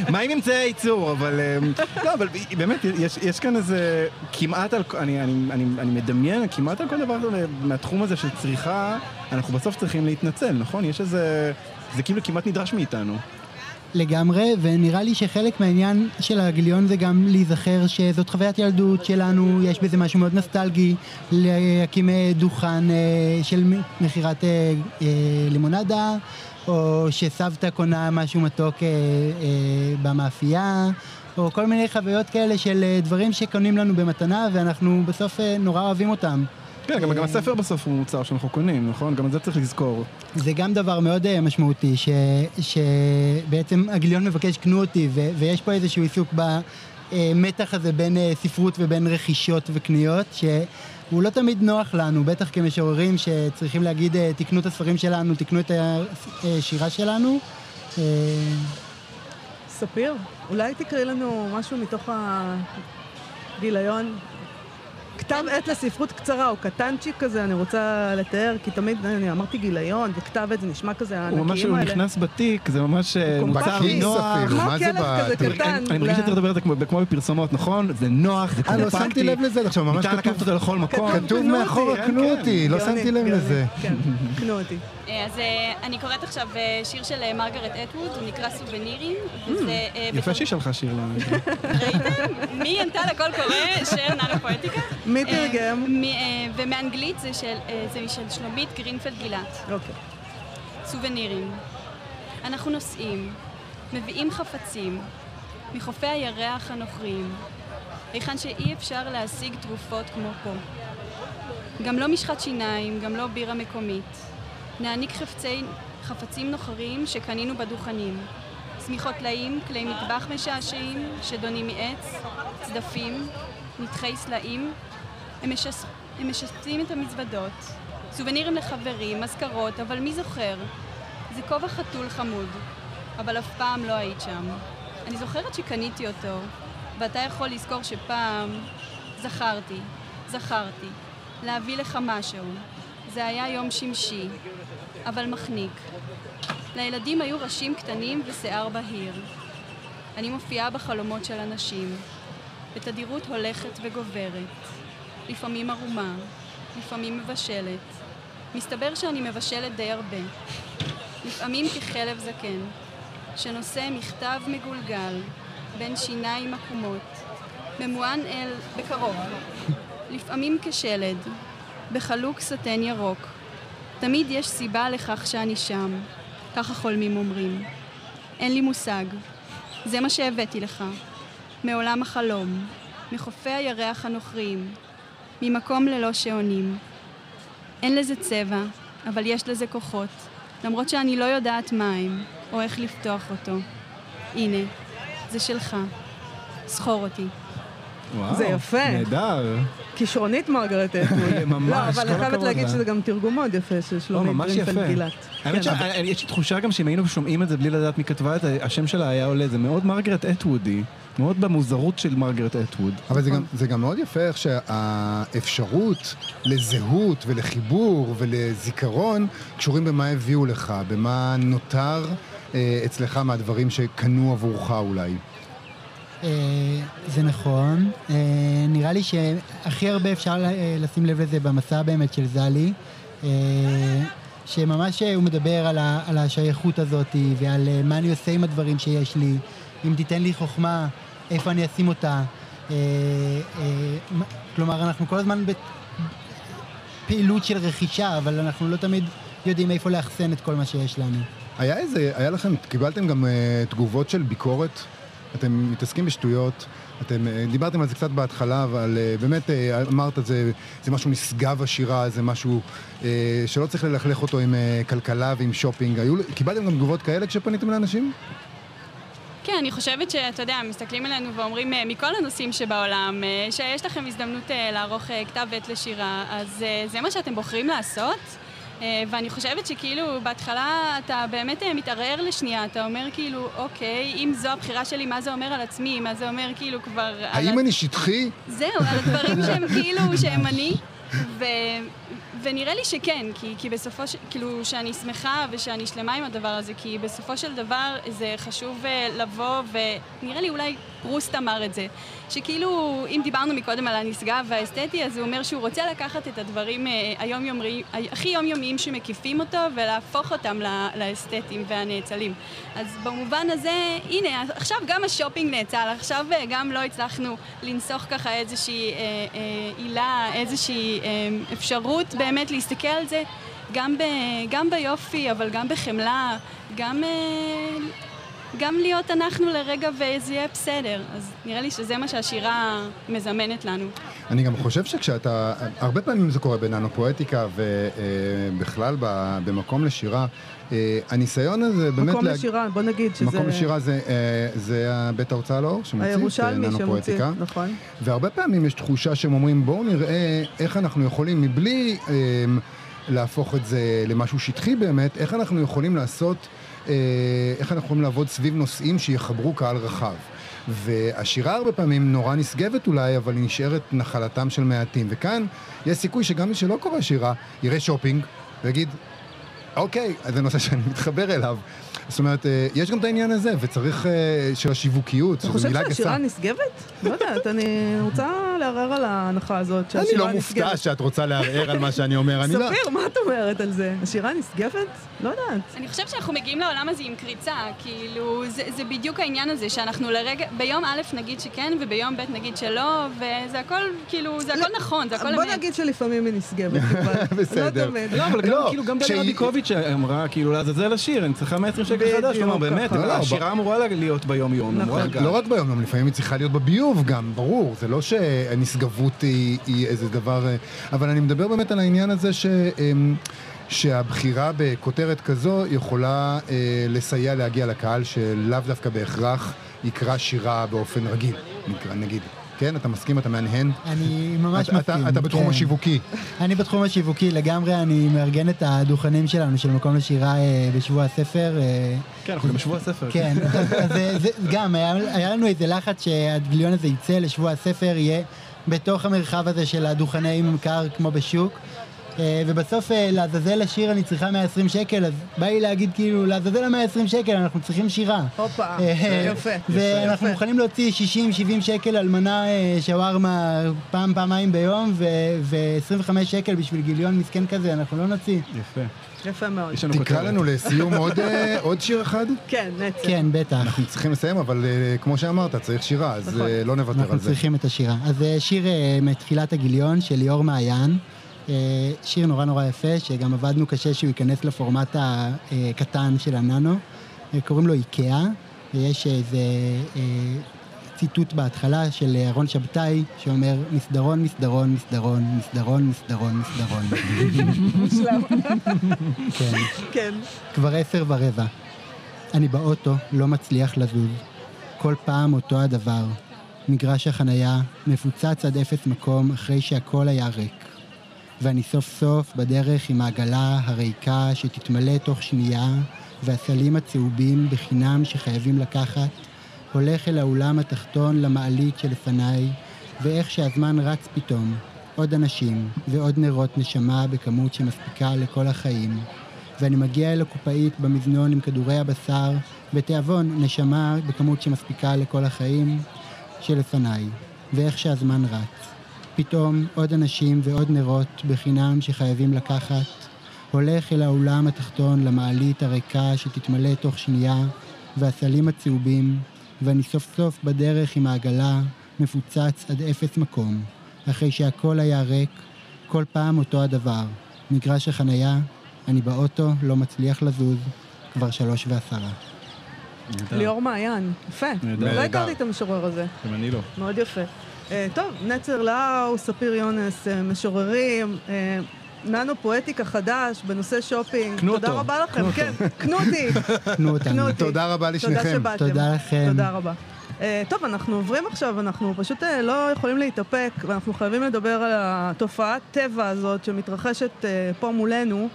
מה עם אמצעי הייצור? אבל אה, לא, אבל באמת, יש- יש כאן איזה כמעט על, אני- אני אני- אני מדמיין, כמעט על כל דבר מהתחום הזה של צריכה, אנחנו בסוף צריכים להתנצל, נכון? יש איזה, זה כאילו כמעט נדרש מאיתנו. לגמרי, ונראה לי שחלק מהעניין של הגיליון זה גם להיזכר שזאת חוויית ילדות שלנו, יש בזה משהו מאוד נוסטלגי, להקים אה, דוכן אה, של מכירת אה, לימונדה, או שסבתא קונה משהו מתוק במאפייה. או כל מיני חוויות כאלה של דברים שקונים לנו במתנה ואנחנו בסוף נורא אוהבים אותם. כן, גם גם הספר בסוף הוא מוצר שאנחנו קונים, נכון? גם את זה צריך לזכור. זה גם דבר מאוד uh, משמעותי, ש, שבעצם הגיליון מבקש קנו אותי, ו, ויש פה איזשהו עיסוק במתח הזה בין uh, ספרות ובין רכישות וקניות, שהוא לא תמיד נוח לנו, בטח כמשוררים שצריכים להגיד, תקנו את הספרים שלנו, תקנו את השירה שלנו. ספיר, אולי תקראי לנו משהו מתוך הגיליון? כתב עת לספרות קצרה, או קטנצ'יק כזה, אני רוצה לתאר, כי תמיד, אני אמרתי גיליון, וכתב עת, זה נשמע כזה הוא ממש, הענקיים הוא האלה. נכנס בתיק, זה ממש אה, מוצר נוח. כמו כלב כזה? קטן. אני מרגיש שצריך לדבר על זה כמו- בפרסומות, נכון? זה נוח, זה אה, לא קומפקטי. שמתי לב לזה, עכשיו ממש ניתן לקחת כתוב, אותו לכל מקום. כתוב מאחורה, קנו כן, אותי, לא גאוני, שמתי לב גאוני, לזה. כן, קנו אותי. אה, אז אה, אני קוראת עכשיו אה, שיר של מרגרט אטווד, הוא נקרא סובנירים. אה, יפה שהיא שלחה שיר ל... ראיתם? מי ענתה לקול קורא של ננו פואטיקה? מי תרגם? ומאנגלית זה של זה של שלומית גרינפלד גילת. אוקיי. סובנירים. אנחנו נוסעים, מביאים חפצים, מחופי הירח הנוכרים, היכן שאי אפשר להשיג תרופות כמו פה. גם לא משחת שיניים, גם לא בירה מקומית. נעניק חפצי, חפצים נוחרים שקנינו בדוכנים. שמיכות טלאים, כלי מטבח משעשעים, שדונים מעץ, צדפים, נתחי סלעים. הם, משס... הם משסים את המזוודות. סובנירים לחברים, אזכרות, אבל מי זוכר? זה כובע חתול חמוד, אבל אף פעם לא היית שם. אני זוכרת שקניתי אותו, ואתה יכול לזכור שפעם זכרתי, זכרתי, להביא לך משהו. זה היה יום שמשי, אבל מחניק. לילדים היו ראשים קטנים ושיער בהיר. אני מופיעה בחלומות של אנשים, בתדירות הולכת וגוברת. לפעמים ערומה, לפעמים מבשלת. מסתבר שאני מבשלת די הרבה. לפעמים ככלב זקן, שנושא מכתב מגולגל בין שיניים עקומות, ממוען אל בקרוב. לפעמים כשלד, בחלוק סטן ירוק. תמיד יש סיבה לכך שאני שם, ככה חולמים אומרים. אין לי מושג. זה מה שהבאתי לך. מעולם החלום, מחופי הירח הנוכריים, ממקום ללא שעונים. אין לזה צבע, אבל יש לזה כוחות, למרות שאני לא יודעת מה הם, או איך לפתוח אותו. הנה, זה שלך. סחור אותי. וואו, זה יפה. נהדר. כישרונית מרגרט *laughs* אטווד. ממש, לא, אבל אני חייבת להגיד לה. שזה גם תרגום מאוד יפה של לא, שלומית גרינפלד. גילת. האמת כן. שיש לי תחושה גם שאם היינו שומעים את זה בלי לדעת מי כתבה את זה, השם שלה היה עולה, זה מאוד מרגרט אטוודי. מאוד במוזרות של מרגרט אטווד. אבל זה גם, זה גם מאוד יפה איך שהאפשרות לזהות ולחיבור ולזיכרון קשורים במה הביאו לך, במה נותר אה, אצלך מהדברים שקנו עבורך אולי. אה, זה נכון. אה, נראה לי שהכי הרבה אפשר אה, לשים לב לזה במסע באמת של זלי. שממש הוא מדבר על, השייכות הזאת ועל מה אני עושה עם הדברים שיש לי. אם תיתן לי חוכמה, איפה אני אשים אותה. כלומר, אנחנו כל הזמן בפעילות של רכישה, אבל אנחנו לא תמיד יודעים איפה לאחסן את כל מה שיש לנו. היה איזה, היה לכם, קיבלתם גם uh, תגובות של ביקורת? אתם מתעסקים בשטויות, אתם uh, דיברתם על זה קצת בהתחלה, אבל uh, באמת uh, אמרת, זה, זה משהו נשגב השירה, זה משהו שלא צריך ללכלך אותו עם כלכלה ועם שופינג. היו, קיבלתם גם תגובות כאלה כשפניתם לאנשים? כן, אני חושבת שאתה יודע, מסתכלים עלינו ואומרים אה, מכל הנושאים שבעולם, אה, שיש לכם הזדמנות אה, לערוך אה, כתב עת לשירה, אז אה, זה מה שאתם בוחרים לעשות. אה, ואני חושבת שכאילו בהתחלה אתה באמת אה, מתערער לשנייה, אתה אומר כאילו, אוקיי, אם זו הבחירה שלי, מה זה אומר על עצמי? מה זה אומר כאילו כבר... האם אני שטחי? זהו, על הדברים שהם כאילו, שהם אני. ו... ונראה לי שכן, כי, כי בסופו של... כאילו, שאני שמחה ושאני שלמה עם הדבר הזה, כי בסופו של דבר זה חשוב אה, לבוא, ונראה לי אולי רוסט אמר את זה, שכאילו, אם דיברנו מקודם על הנשגב והאסתטי, אז הוא אומר שהוא רוצה לקחת את הדברים אה, היומיומיים, הכי יומיומיים שמקיפים אותו, ולהפוך אותם ל- לאסתטיים והנאצלים. אז במובן הזה, הנה, עכשיו גם השופינג נאצל, עכשיו אה, גם לא הצלחנו לנסוך ככה איזושהי אה, אה, עילה, איזושהי אה, אפשרות באמת להסתכל על זה גם, ב, גם ביופי, אבל גם בחמלה, גם, אה, גם להיות אנחנו לרגע וזה יהיה בסדר. אז נראה לי שזה מה שהשירה מזמנת לנו. אני גם חושב שכשאתה, הרבה פעמים זה קורה בננו פואטיקה ובכלל במקום לשירה, אה, הניסיון הזה באמת... מקום לשירה, בוא נגיד שזה... מקום לשירה זה, אה, זה בית ההוצאה לאור שמוציא את הירושלמי ננו שמוציא, פואטיקה. נכון. והרבה פעמים יש תחושה שהם אומרים בואו נראה איך אנחנו יכולים מבלי אה, להפוך את זה למשהו שטחי באמת, איך אנחנו יכולים לעשות, אה, איך אנחנו יכולים לעבוד סביב נושאים שיחברו קהל רחב. והשירה הרבה פעמים נורא נשגבת אולי, אבל היא נשארת נחלתם של מעטים. וכאן יש סיכוי שגם מי שלא קורא שירה יראה שופינג ויגיד, אוקיי, אז זה נושא שאני מתחבר אליו. זאת אומרת, אה, יש גם את העניין הזה, וצריך, אה, של השיווקיות, אתה חושב מילה גסה. שהשירה נשגבת? לא יודעת, אני רוצה לערער על ההנחה הזאת אני שהשירה לא נשגבת. מופתע שאת רוצה לערער על מה שאני אומר, אני לא... ספיר, מה את אומרת על זה? השירה נשגבת? לא יודעת. אני חושבת שאנחנו מגיעים לעולם הזה עם קריצה, כאילו, זה, זה בדיוק העניין הזה, שאנחנו לרגע, ביום א' נגיד שכן, וביום ב' נגיד שלא, וזה הכל, כאילו, זה הכל נכון, זה הכל בוא אמת. נגיד שלפעמים היא נשגבת, *laughs* אבל בסדר. לא. לא, אבל גם, לא, כאילו, גם כשהיא- רביקוביץ' אמרה, כאילו, לעזאזל השיר, אני צריכה 120 שקל חדש, כלומר, באמת. לא, לא, השירה אמורה להיות ביום-יום, נכון. לא רק ביום יום, לפעמים היא צריכה להיות בביוב גם, ברור. זה לא שהנשגבות היא, היא איזה דבר... אה, אבל אני מדבר באמת על העניין הזה ש... אמ, שהבחירה בכותרת כזו יכולה אה, לסייע להגיע לקהל שלאו דווקא בהכרח יקרא שירה באופן רגיל, נקרא, נגיד. כן, אתה מסכים, אתה מהנהן? אני ממש מסכים. אתה- אתה בתחום כן. השיווקי. אני בתחום השיווקי לגמרי, אני מארגן את הדוכנים שלנו של מקום לשירה אה, בשבוע הספר. אה, כן, אנחנו גם בשבוע הספר. כן, אז זה, גם היה, היה לנו איזה לחץ שהגיליון הזה יצא לשבוע הספר, יהיה בתוך המרחב הזה של הדוכני ממכר כמו בשוק. אה, ובסוף אה, לעזאזל השיר אני צריכה 120 שקל, אז בא לי להגיד כאילו, לעזאזל ה-120 שקל, אנחנו צריכים שירה. הופה, אה, יפה. ואנחנו. מוכנים להוציא 60-70 שקל על מנה שווארמה פעם, פעמיים ביום, ו-25 שקל בשביל גיליון מסכן כזה, אנחנו לא נוציא. יפה. יפה מאוד. תקרא. לנו לסיום עוד, *laughs* עוד שיר אחד. כן, נצר. כן, בטח. אנחנו צריכים לסיים, אבל כמו שאמרת, צריך שירה, אז נכון. לא נוותר אנחנו על זה. צריכים את השירה. אז שיר מתחילת הגיליון של ליאור מעיין. אה, שיר נורא נורא יפה, שגם עבדנו קשה שהוא ייכנס לפורמט הקטן של הננו. אה, קוראים לו איקאה, ויש איזה אה, ציטוט בהתחלה של אהרון שבתאי, שאומר, מסדרון, מסדרון, מסדרון, מסדרון, מסדרון, מסדרון. מושלם. כן. כן. כבר עשר ורבע. אני באוטו, לא מצליח לזוז. כל פעם אותו הדבר. מגרש החנייה מפוצץ עד אפס מקום אחרי שהכל היה ריק. ואני סוף סוף בדרך עם העגלה הריקה שתתמלא תוך שנייה, והסלים הצהובים בחינם שחייבים לקחת, הולך אל האולם התחתון למעלית שלפניי, ואיך שהזמן רץ פתאום. עוד אנשים ועוד נרות נשמה בכמות שמספיקה לכל החיים. ואני מגיע אל הקופאית במזנון עם כדורי הבשר, בתיאבון נשמה בכמות שמספיקה לכל החיים שלפניי, ואיך שהזמן רץ. פתאום עוד אנשים ועוד נרות בחינם שחייבים לקחת, הולך אל האולם התחתון למעלית הריקה שתתמלא תוך שנייה, והסלים הצהובים, ואני סוף סוף בדרך עם העגלה, מפוצץ עד אפס מקום, אחרי שהכל היה ריק, כל פעם אותו הדבר. מגרש החנייה, אני באוטו, לא מצליח לזוז, כבר שלוש ועשרה. ליאור מעיין, יפה. לא הכרתי את המשורר הזה. גם אני לא. מאוד יפה. אה, טוב, נצר לאו, ספיר יונס, אה, משוררים, אה, ננו פואטיקה חדש בנושא שופינג. קנו תודה אותו, רבה לכם, קנו כן, קנו אותי. *laughs* אותנו. קנו אותי. תודה רבה תודה לשניכם. שבאתם. תודה לכם. תודה רבה. אה, טוב, אנחנו עוברים עכשיו, אנחנו פשוט אה, לא יכולים להתאפק, ואנחנו חייבים לדבר על התופעת טבע הזאת שמתרחשת אה, פה מולנו.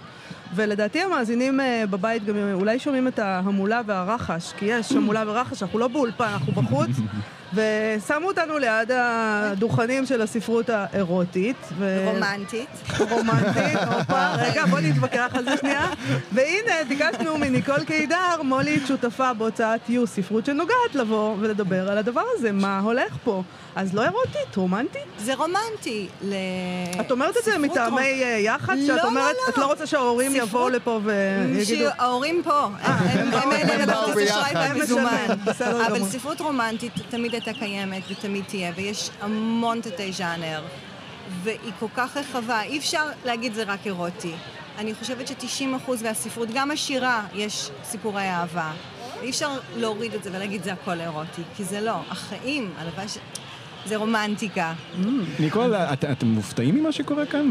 ולדעתי המאזינים בבית גם אולי שומעים את ההמולה והרחש, כי יש המולה *clears throat* ורחש, אנחנו לא באולפן, אנחנו בחוץ, *laughs* ושמו אותנו ליד הדוכנים של הספרות האירוטית. ו... רומנטית. רומנטית, *laughs* הופה, רגע, בוא נתווכח על זה שנייה. והנה, ביקשנו מניקול קידר, מולית שותפה בהוצאת יו, ספרות שנוגעת לבוא ולדבר על הדבר הזה, מה הולך פה. אז לא אירוטית, רומנטית? זה רומנטי. ל... את אומרת את זה מטעמי רומ- אה, יח"צ? לא, שאת לא, אומרת, לא. את לא רוצה שההורים ספרות- יבואו לפה ויגידו... שההורים פה, הם הם- אלה באו לכרטיס אשראי ביחד. והמזומן. אבל. ספרות רומנטית תמיד הייתה קיימת ותמיד תהיה, ויש המון תתי ז'אנר, והיא כל כך רחבה, אי אפשר להגיד זה רק אירוטי. אני חושבת ש-90% מהספרות, גם השירה, יש סיפורי אהבה. אי אפשר להוריד את זה ולהגיד זה הכל אירוטי, כי זה לא. החיים, הלוואי ש... זה רומנטיקה. ניקול, את- אתם מופתעים ממה שקורה כאן?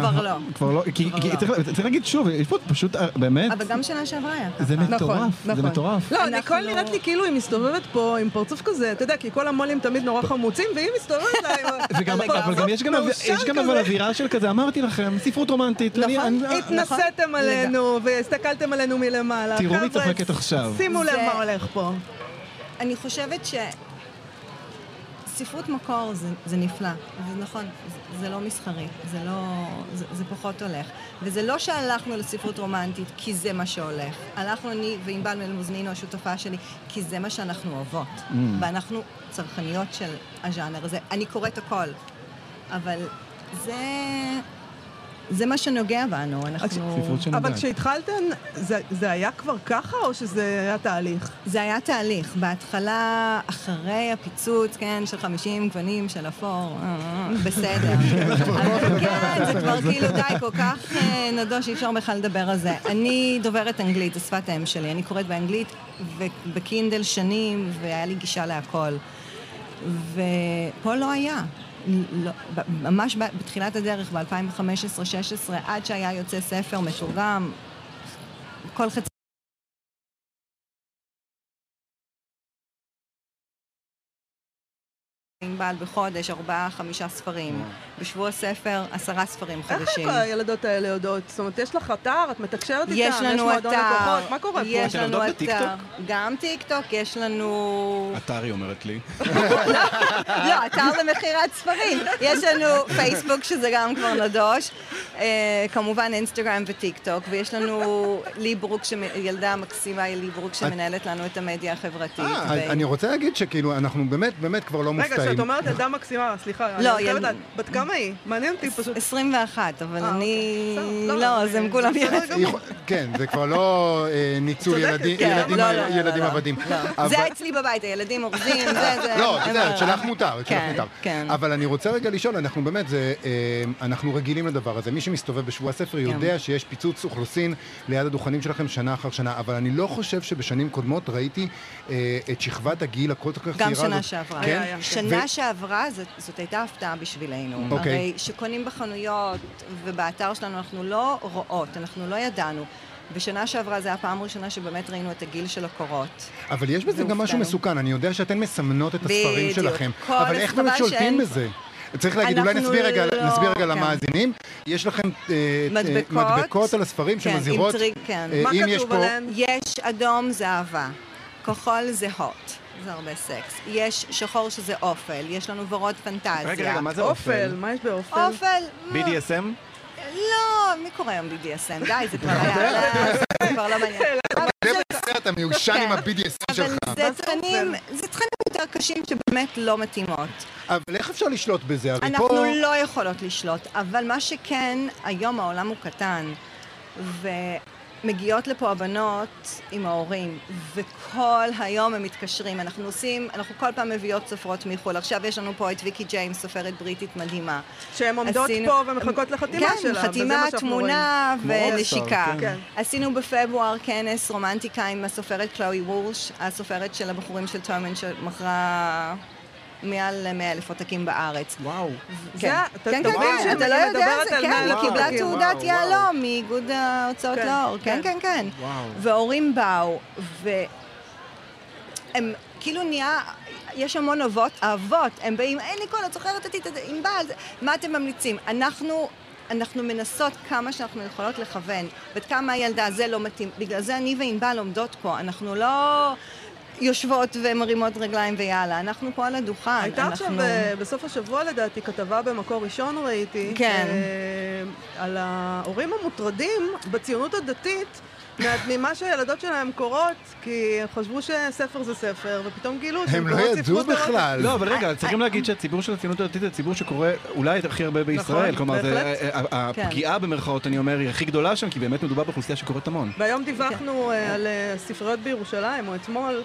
כבר לא. כבר לא, כי לא. צריך להגיד שוב, יש פה פשוט, אה, באמת, אבל גם שנה שעברה היה ככה. זה מטורף, נכון, זה נכון. מטורף. לא, ניקול נראית לי כאילו היא מסתובבת פה עם פרצוף כזה, אתה יודע, כי כל המו"לים תמיד נורא חמוצים, והיא מסתובבת לה *laughs* אבל גם יש גם. אבל אווירה של כזה, אמרתי לכם, ספרות רומנטית. נכון. אני- התנסיתם עלינו, והסתכלתם עלינו מלמעלה. תראו מי צוחקת עכשיו. שימו לב מה הולך פה. אני חושבת ש... ספרות מקור זה, זה נפלא, זה נכון, זה, זה לא מסחרי, זה לא... זה, זה פחות הולך. וזה לא שהלכנו לספרות רומנטית כי זה מה שהולך. הלכנו אני וענבל מלמוזנינו, השותפה שלי, כי זה מה שאנחנו אוהבות. Mm. ואנחנו צרכניות של הז'אנר הזה. אני קוראת הכל, אבל זה... זה מה שנוגע בנו, אנחנו... אבל כשהתחלתן, זה זה היה כבר ככה, או שזה היה תהליך? זה היה תהליך. בהתחלה, אחרי הפיצוץ, כן, של 50 גוונים של אפור, אה, אה, בסדר. *laughs* אבל כן, זה כבר כאילו די, כל כך אה, נדוש שאי אפשר בכלל לדבר על זה. אני דוברת אנגלית, זו שפת האם שלי. אני קוראת באנגלית ובקינדל שנים, והיה לי גישה להכל. ופה לא היה. לא, ממש בתחילת הדרך, ב-2015-2016, עד שהיה יוצא ספר מתורגם, כל חצי... ענבל בחודש ארבעה, חמישה ספרים. בשבוע ספר, עשרה ספרים איך חדשים. הילדות האלה יודעות? זאת אומרת, יש לך אתר, את מתקשרת איתם, יש לנו מועדון אתר, לקוחות, מה קורה פה? יש לנו אתר? גם טיקטוק, יש לנו... אתר היא אומרת לי. *laughs* לא, אתר למכירת ספרים. יש לנו פייסבוק, שזה גם כבר נדוש, אה, כמובן אינסטגרם וטיק טוק, ויש לנו לי ברוק, שמ- ילדה מקסימה, לי ברוק, שמנהלת לנו את המדיה החברתית. אה, אני רוצה להגיד שכאילו, אנחנו באמת, באמת כבר לא מופתעים. אומרת ילדה מקסימה, סליחה, לא, חייבת ילד- לדעת, בת כמה היא? מעניין אותי פשוט. 21, אבל אה, אני... אוקיי. לא, לא, אז הם זה כולם... יכול- כן, זה כבר לא ניצול ילדים-. ילדים- ילדים עבדים. זה אצלי בבית, הילדים אורזים, זה, זה... לא, את יודעת. שלך מותר, שלך כן, מותר. כן. אבל אני רוצה רגע לשאול, אנחנו באמת, זה, אה, אנחנו רגילים לדבר הזה. מי שמסתובב בשבוע הספר כן. יודע שיש פיצוץ אוכלוסין ליד הדוכנים שלכם שנה אחר שנה, אבל אני לא חושב שבשנים קודמות ראיתי אה, את שכבת הגיל הכל כך צעירה גם. שנה שעברה. כן? שנה שעברה זאת, זאת הייתה הפתעה בשבילנו. אוקיי. הרי שקונים בחנויות ובאתר שלנו אנחנו לא רואות, אנחנו לא ידענו. בשנה שעברה זו הפעם הראשונה שבאמת ראינו את הגיל של הקורות. אבל יש בזה גם משהו. מסוכן, אני יודע שאתן מסמנות את הספרים בדיוק. שלכם, אבל איך באמת שולטים שאין- בזה? צריך להגיד, אולי נסביר רגע, לא- נסביר רגע כן. למאזינים, יש לכם אה, אה, מדבקות. מדבקות על הספרים כן, עם שמזהירות, trig, כן. אה, מה כתוב פה, עליהן? יש אדום זה אהבה, כחול זה hot, זה הרבה סקס. יש שחור שזה אופל, יש לנו ורוד פנטזיה. רגע, רגע, מה זה אופל, אופל? מה יש באופל? אופל? BDSM? לא, מי קורא היום BDSM? די, זה כבר *laughs* היה, זה כבר לא מעניין. *laughs* זה בסרט המיושן כן. עם ה-BDSM שלך. אבל זה תכנים, זה תכנים יותר קשים שבאמת לא מתאימות. אבל איך אפשר לשלוט בזה? הרי אנחנו. לא יכולות לשלוט, אבל מה שכן, היום העולם הוא קטן, ומגיעות לפה הבנות עם ההורים, וכל היום הם מתקשרים. אנחנו עושים, אנחנו כל פעם מביאות סופרות מחו"ל. עכשיו יש לנו פה את ויקי ג'יימס, סופרת בריטית מדהימה. שהן עומדות עשינו- פה ומחכות לחתימה כן, שלה. וזה חתימה, תמונה ונשיקה. כן. עשינו בפברואר כנס רומנטיקה עם הסופרת קלואי וורש, הסופרת של הבחורים של טורמן שמכרה מעל 100 אלף עותקים בארץ. וואו. כן, כן, כן, כן, אתה לא יודע, מדברת זה כן, 100 היא קיבלה. תעודת יהלום מאיגוד ההוצאות כן, לאור, כן, כן. כן. וההורים באו, והם כאילו נהיה, יש המון אבות, האבות, הם באים, אין לי קול, את זוכרת אותי, את- ענבל, זה- מה אתם ממליצים? אנחנו... אנחנו מנסות כמה שאנחנו יכולות לכוון, ואת כמה הילדה, זה לא מתאים. בגלל זה אני וענבל עומדות פה, אנחנו לא יושבות ומרימות רגליים ויאללה, אנחנו פה על הדוכן. הייתה עכשיו אנחנו... אה, בסוף השבוע לדעתי כתבה במקור ראשון ראיתי, כן. אה, על ההורים המוטרדים בציונות הדתית ממה שהילדות שלהם קוראות, כי הם חשבו שספר זה ספר, ופתאום גילו שהם הם לא קוראות ידעו ספרות. בכלל. לא, אבל רגע, צריכים להגיד שהציבור של הציונות הדתית זה ציבור שקורא אולי הכי הרבה בישראל. כלומר, זה- בהחלט. ה- ה- כן. הפגיעה במרכאות, אני אומר, היא הכי גדולה שם, כי באמת מדובר באוכלוסייה שקוראת המון. והיום דיווחנו אה, על אה, ספריות בירושלים, או אתמול, אה,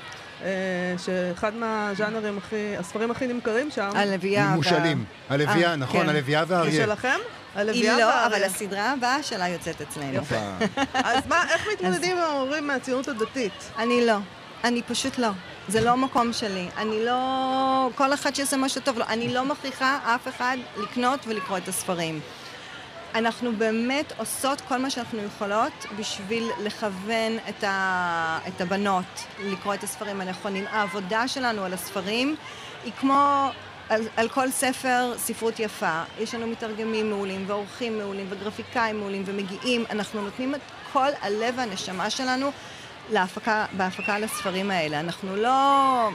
שאחד מהז'אנרים הכי, הספרים הכי נמכרים שם, הלוויה. וה- ממושלים. הלוויה, אה, נכון, כן. הלוויה זה והאריה. שלכם? היא לא. אבל הסדרה הבאה שלה יוצאת אצלנו. *laughs* אז מה, איך מתמודדים עם ההורים מהציונות הדתית? אני לא. אני פשוט לא. זה לא המקום שלי. אני לא... כל אחד שיעשה מה שטוב לו. אני לא מכריחה אף אחד לקנות ולקרוא את הספרים. אנחנו באמת עושות כל מה שאנחנו יכולות בשביל לכוון את, ה... את הבנות לקרוא את הספרים הנכונים. העבודה שלנו על הספרים היא כמו על, על כל ספר ספרות יפה. יש לנו מתרגמים מעולים ועורכים מעולים וגרפיקאים מעולים ומגיעים. אנחנו נותנים את כל הלב והנשמה שלנו להפקה, בהפקה על הספרים האלה. אנחנו לא...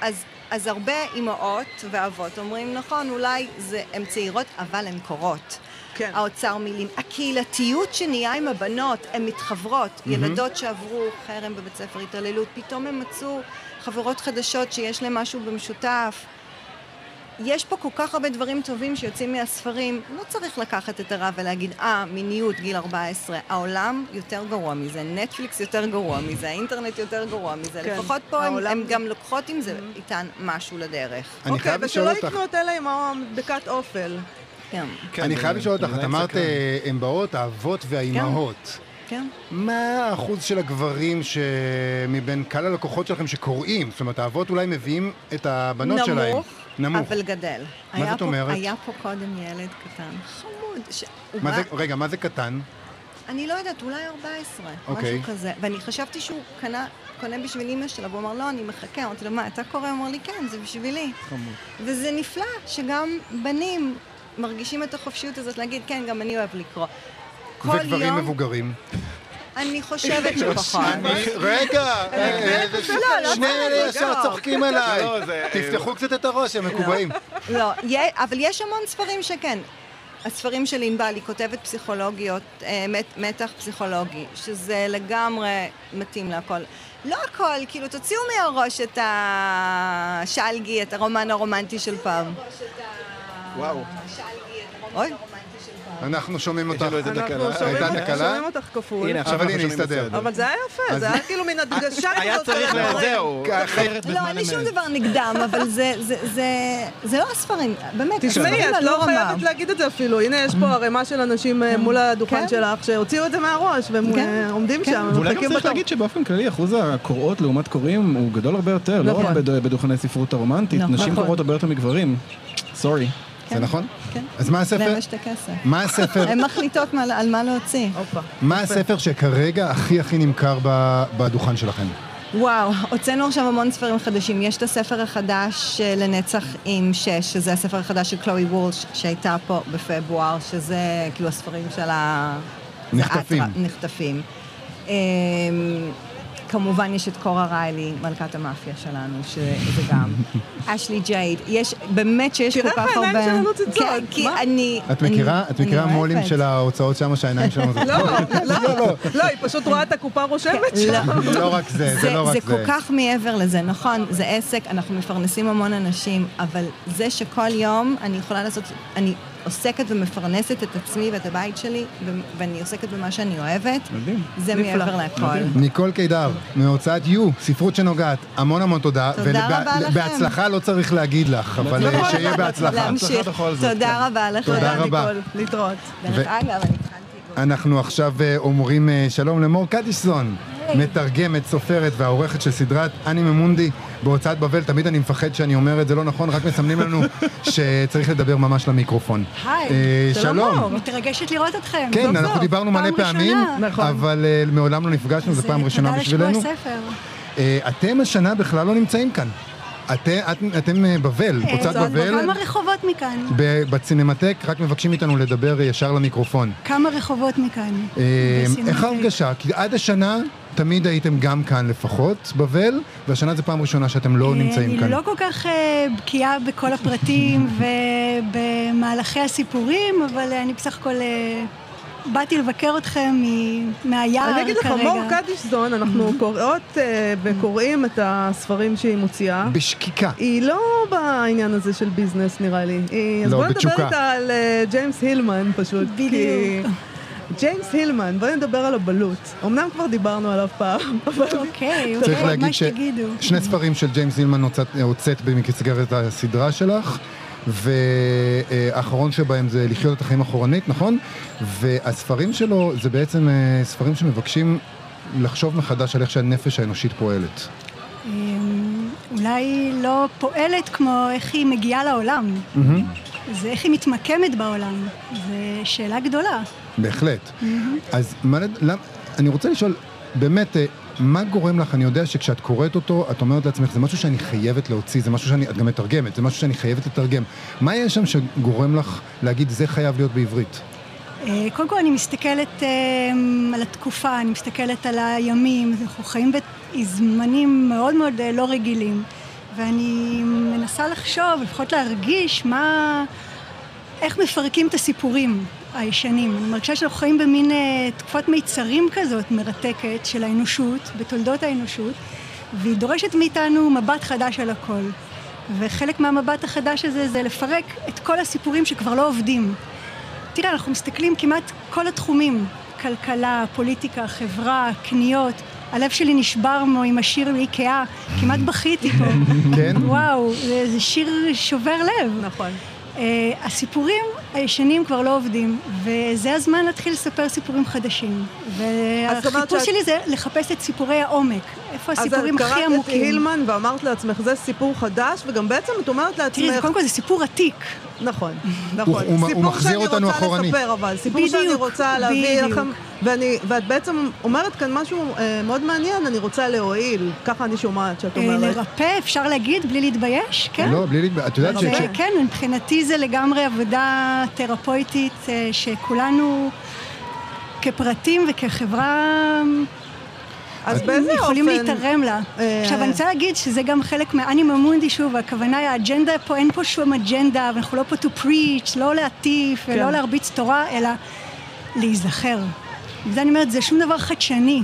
אז, אז הרבה אימהות ואבות אומרים, נכון, אולי זה, הן צעירות, אבל הן קורות. כן. האוצר מילים. הקהילתיות שנהיה עם הבנות, הן מתחברות. ילדות שעברו חרם בבית ספר התעללות, פתאום הן מצאו חברות חדשות שיש להן משהו במשותף. יש פה כל כך הרבה דברים טובים שיוצאים מהספרים. לא צריך לקחת את הרע ולהגיד, אה, מיניות, גיל 14. העולם יותר גרוע מזה, נטפליקס יותר גרוע מזה, האינטרנט יותר גרוע מזה. כן, לפחות פה הן העולם- גם לוקחות עם זה איתן משהו לדרך. אני אוקיי, חייב לשאול ושלא אותך, יקנו את אלה עם המדבקת אופל. כן, אני חייב לשאול אותך, את אמרת. אה, הן באות, האבות והאימהות. כן. מה האחוז של הגברים שמבין קהל הלקוחות שלכם שקוראים? זאת אומרת, האבות אולי מביאים את הבנות שלהם. נמוך, נמוך. אבל גדל. מה זאת פה- אומרת? היה פה קודם ילד קטן, חמוד. ש- מה בא- זה, רגע, מה זה קטן? אני לא יודעת, אולי 14, אוקיי. משהו כזה. ואני חשבתי שהוא קנה, קונה בשביל אימא שלה, והוא אמר, לא, אני מחכה. אמרתי לו, מה, אתה קורא? הוא אמר לי, כן, זה בשבילי. וזה נפלא שגם בנים מרגישים את החופשיות הזאת להגיד, כן, גם אני אוהב לקרוא. כל וגברים יום, מבוגרים. אני חושבת שפחות. *laughs* רגע, אה, לא, לא שני אלה ישר לא. צוחקים עליי. תפתחו קצת את הראש, הם מקובעים. לא, אבל יש המון ספרים שכן. הספרים של ענבל, היא כותבת פסיכולוגיות, אה, מת, מתח פסיכולוגי, שזה לגמרי מתאים להכל. לא הכל, כאילו, תוציאו מהראש את השלגי, את הרומן הרומנטי של פעם. וואו. אוי, אנחנו שומעים אותך. לנו איזה אנחנו תקלה. שומעים הייתה אותך- תקלה? שומעים אותך כפול. הנה, עכשיו אבל אנחנו שומעים. בסדר. אבל זה היה יפה, זה היה כאילו מין הדגשה. *laughs* היה צריך של ל... הדברים. זהו, אחרת לא, אין לי שום. דבר נגדם, אבל זה, זה, זה, זה לא הספרים, באמת, תשמעי, את לא. חייבת להגיד את זה אפילו. הנה, יש פה ערימה של אנשים אה, מול הדוכן כן. שלך, שהוציאו את זה מהראש, והם כן. אה, עומדים כן. שם, ואולי גם צריך. להגיד שבאופן כללי אחוז הקוראות לעומת קוראים הוא גדול הרבה יותר, לא נכון. רק בד- בדוכני ספרות הרומנטית, נכון. נשים נכון. קוראות הרבה יותר מגברים. סורי. זה נכון? כן. אז מה הספר? להם יש את הכסף. מה הספר? הן מחליטות מה- על מה להוציא. מה הספר שכרגע הכי הכי נמכר בדוכן שלכם? וואו, הוצאנו עכשיו המון ספרים חדשים. יש את הספר החדש אה, לנצח עם שש, שזה הספר החדש של קלואי וולש, שהייתה פה בפברואר, שזה כאילו הספרים של ה... נחטפים. נחטפים. כמובן יש את קורה ריילי, מלכת המאפיה שלנו, שזה גם. *laughs* אשלי ג'ייד. יש, באמת שיש כל תראה כך איך הרבה... העיניים שלנו צצות. כן, כי מה? אני... את מכירה? את מכירה מו"לים. של ההוצאות שם שהעיניים שלנו *laughs* זה... לא, לא, לא, היא פשוט רואה את הקופה רושמת שם. *laughs* לא רק זה, זה זה, לא רק זה זה. כל כך מעבר לזה, נכון, זה עסק, אנחנו מפרנסים המון אנשים, אבל זה שכל יום אני יכולה לעשות, אני עוסקת ומפרנסת את עצמי ואת הבית שלי, ו- ואני עוסקת במה שאני אוהבת, מדהים. זה. מעבר להכל. ניקול קידר, מהוצאת יו, ספרות שנוגעת, המון המון תודה. תודה רבה לכם. בהצלחה לא צריך להגיד לך, אבל אה, שיהיה בהצלחה. להמשיך. בכל זאת, תודה רבה לכם. תודה רבה. ניקול, להתראות. דרך ו- אגב, אני התחלתי... אנחנו עכשיו אה, אומרים אה, שלום למור קדישזון, מתרגמת, סופרת והעורכת של סדרת אני ממונדי בהוצאת בבל. תמיד אני מפחד שאני אומר את זה לא נכון, רק מסמנים לנו *laughs* שצריך לדבר ממש למיקרופון. היי, אה, שלום. מתרגשת לראות אתכם. כן, אנחנו דיברנו מלא פעמים. נכון. אבל אה, מעולם לא נפגשנו, זו פעם ראשונה בשבילנו. אה, אתם השנה בכלל לא נמצאים כאן. אתם, את- אתם בבל, אה, הוצאת בבל, כמה רחובות מכאן? בצינמטק, רק מבקשים מאיתנו לדבר ישר למיקרופון. כמה רחובות מכאן? אה. איך ההרגשה? כי עד השנה תמיד הייתם גם כאן לפחות, בבל, והשנה זו פעם ראשונה שאתם לא אה, נמצאים כאן. אני לא כל כך אה, בקיאה בכל הפרטים *laughs* ובמהלכי הסיפורים, אבל אה, אני בסך הכל באתי לבקר אתכם מהיער כרגע. אני אגיד לך, מור קדישזון, אנחנו *laughs* קוראות וקוראים את הספרים שהיא מוציאה. בשקיקה. היא לא בעניין הזה של ביזנס נראה לי. היא... אז לא, בואי נדבר בתשוקה. איתה על ג'יימס הילמן פשוט. בדיוק. ג'יימס הילמן, בואי נדבר על הבלוט. אמנם כבר דיברנו עליו פעם, *laughs* אבל... אוקיי, צריך אוקיי, להגיד מה שתגידו. ששני ספרים של ג'יימס הילמן הוצאת- במסגרת הסדרה שלך, והאחרון שבהם זה לחיות את החיים אחורנית, נכון? והספרים שלו זה בעצם אה, ספרים שמבקשים לחשוב מחדש על איך שהנפש האנושית פועלת. אמ, אולי לא פועלת כמו איך היא מגיעה לעולם. זה איך היא מתמקמת בעולם. זו שאלה גדולה. בהחלט. אז מה, לד- למ, אני רוצה לשאול, באמת, אה, מה גורם לך, אני יודע שכשאת קוראת אותו, את אומרת לעצמך, זה משהו שאני חייבת להוציא, זה משהו שאני, את גם מתרגמת, זה משהו שאני חייבת לתרגם. מה יש שם שגורם לך להגיד, זה חייב להיות בעברית? אה, קודם כל אני מסתכלת אה, על התקופה, אני מסתכלת על הימים, אנחנו חיים בזמנים מאוד מאוד לא רגילים, ואני מנסה לחשוב, לפחות להרגיש מה... איך מפרקים את הסיפורים הישנים. אני מרגישה שאנחנו חיים במין אה, תקופת מיצרים כזאת מרתקת של האנושות, בתולדות האנושות, והיא דורשת מאיתנו מבט חדש על הכל. וחלק מהמבט החדש הזה זה לפרק את כל הסיפורים שכבר לא עובדים. תראה, אנחנו מסתכלים כמעט כל התחומים, כלכלה, פוליטיקה, חברה, קניות. הלב שלי נשבר מו עם השיר מאיקאה, כמעט בכיתי פה. *laughs* כן? וואו, זה, זה שיר שובר לב. נכון. Uh, הסיפורים הישנים כבר לא עובדים, וזה הזמן להתחיל לספר סיפורים חדשים. והחיפוש שאת- שלי זה לחפש את סיפורי העומק. איפה הסיפורים אז את הכי קראת את עמוקים. הילמן ואמרת לעצמך, זה סיפור חדש, וגם בעצם את אומרת לעצמך... תראי, זה קודם כל זה סיפור עתיק. נכון, נכון. הוא- הוא סיפור מחזיר שאני אותנו רוצה אחורנית. לספר, אבל סיפור שאני רוצה להביא בדיוק. לכם, ואני, ואת בעצם אומרת כאן משהו אה, מאוד מעניין, אני רוצה להועיל, ככה אני שומעת שאת אה, אומרת. לרפא, אפשר להגיד, בלי להתבייש, כן? לא, בלי להתבייש. את יודעת ש... זה, כן, מבחינתי זה לגמרי עבודה תרפויטית אה, שכולנו כפרטים וכחברה אז באיזה יכולים אופן- להתערם לה. אה, עכשיו, אני רוצה להגיד שזה גם חלק מהאנימה מונדי, שוב, הכוונה היא, האג'נדה פה, אין פה שום אג'נדה, ואנחנו לא פה to preach, לא להטיף כן. ולא להרביץ תורה, אלא להיזכר. וזה אני אומרת, זה שום דבר חדשני.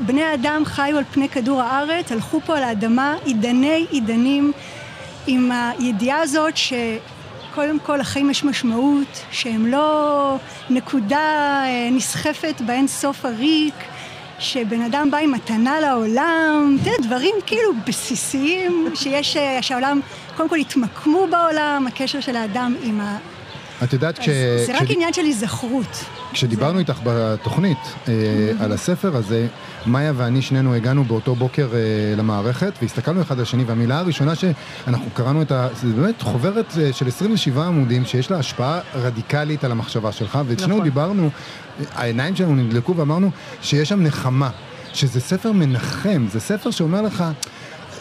בני האדם חיו על פני כדור הארץ, הלכו פה על האדמה עידני עידנים, עם הידיעה הזאת שקודם כל לחיים יש משמעות, שהם לא נקודה אה, נסחפת באין סוף הריק, שבן אדם בא עם מתנה לעולם, אתה יודע, דברים כאילו בסיסיים, שיש, אה, שהעולם, קודם כל התמקמו בעולם, הקשר של האדם עם ה... את יודעת, כש... זה רק כש- עניין של היזכרות. כשדיברנו איתך בתוכנית אה, על הספר הזה, מאיה ואני שנינו הגענו באותו בוקר אה, למערכת והסתכלנו אחד על השני והמילה הראשונה שאנחנו קראנו את ה... זה באמת חוברת אה, של 27 עמודים שיש לה השפעה רדיקלית על המחשבה שלך ושנינו נכון. דיברנו, העיניים שלנו נדלקו ואמרנו שיש שם נחמה, שזה ספר מנחם, זה ספר שאומר לך...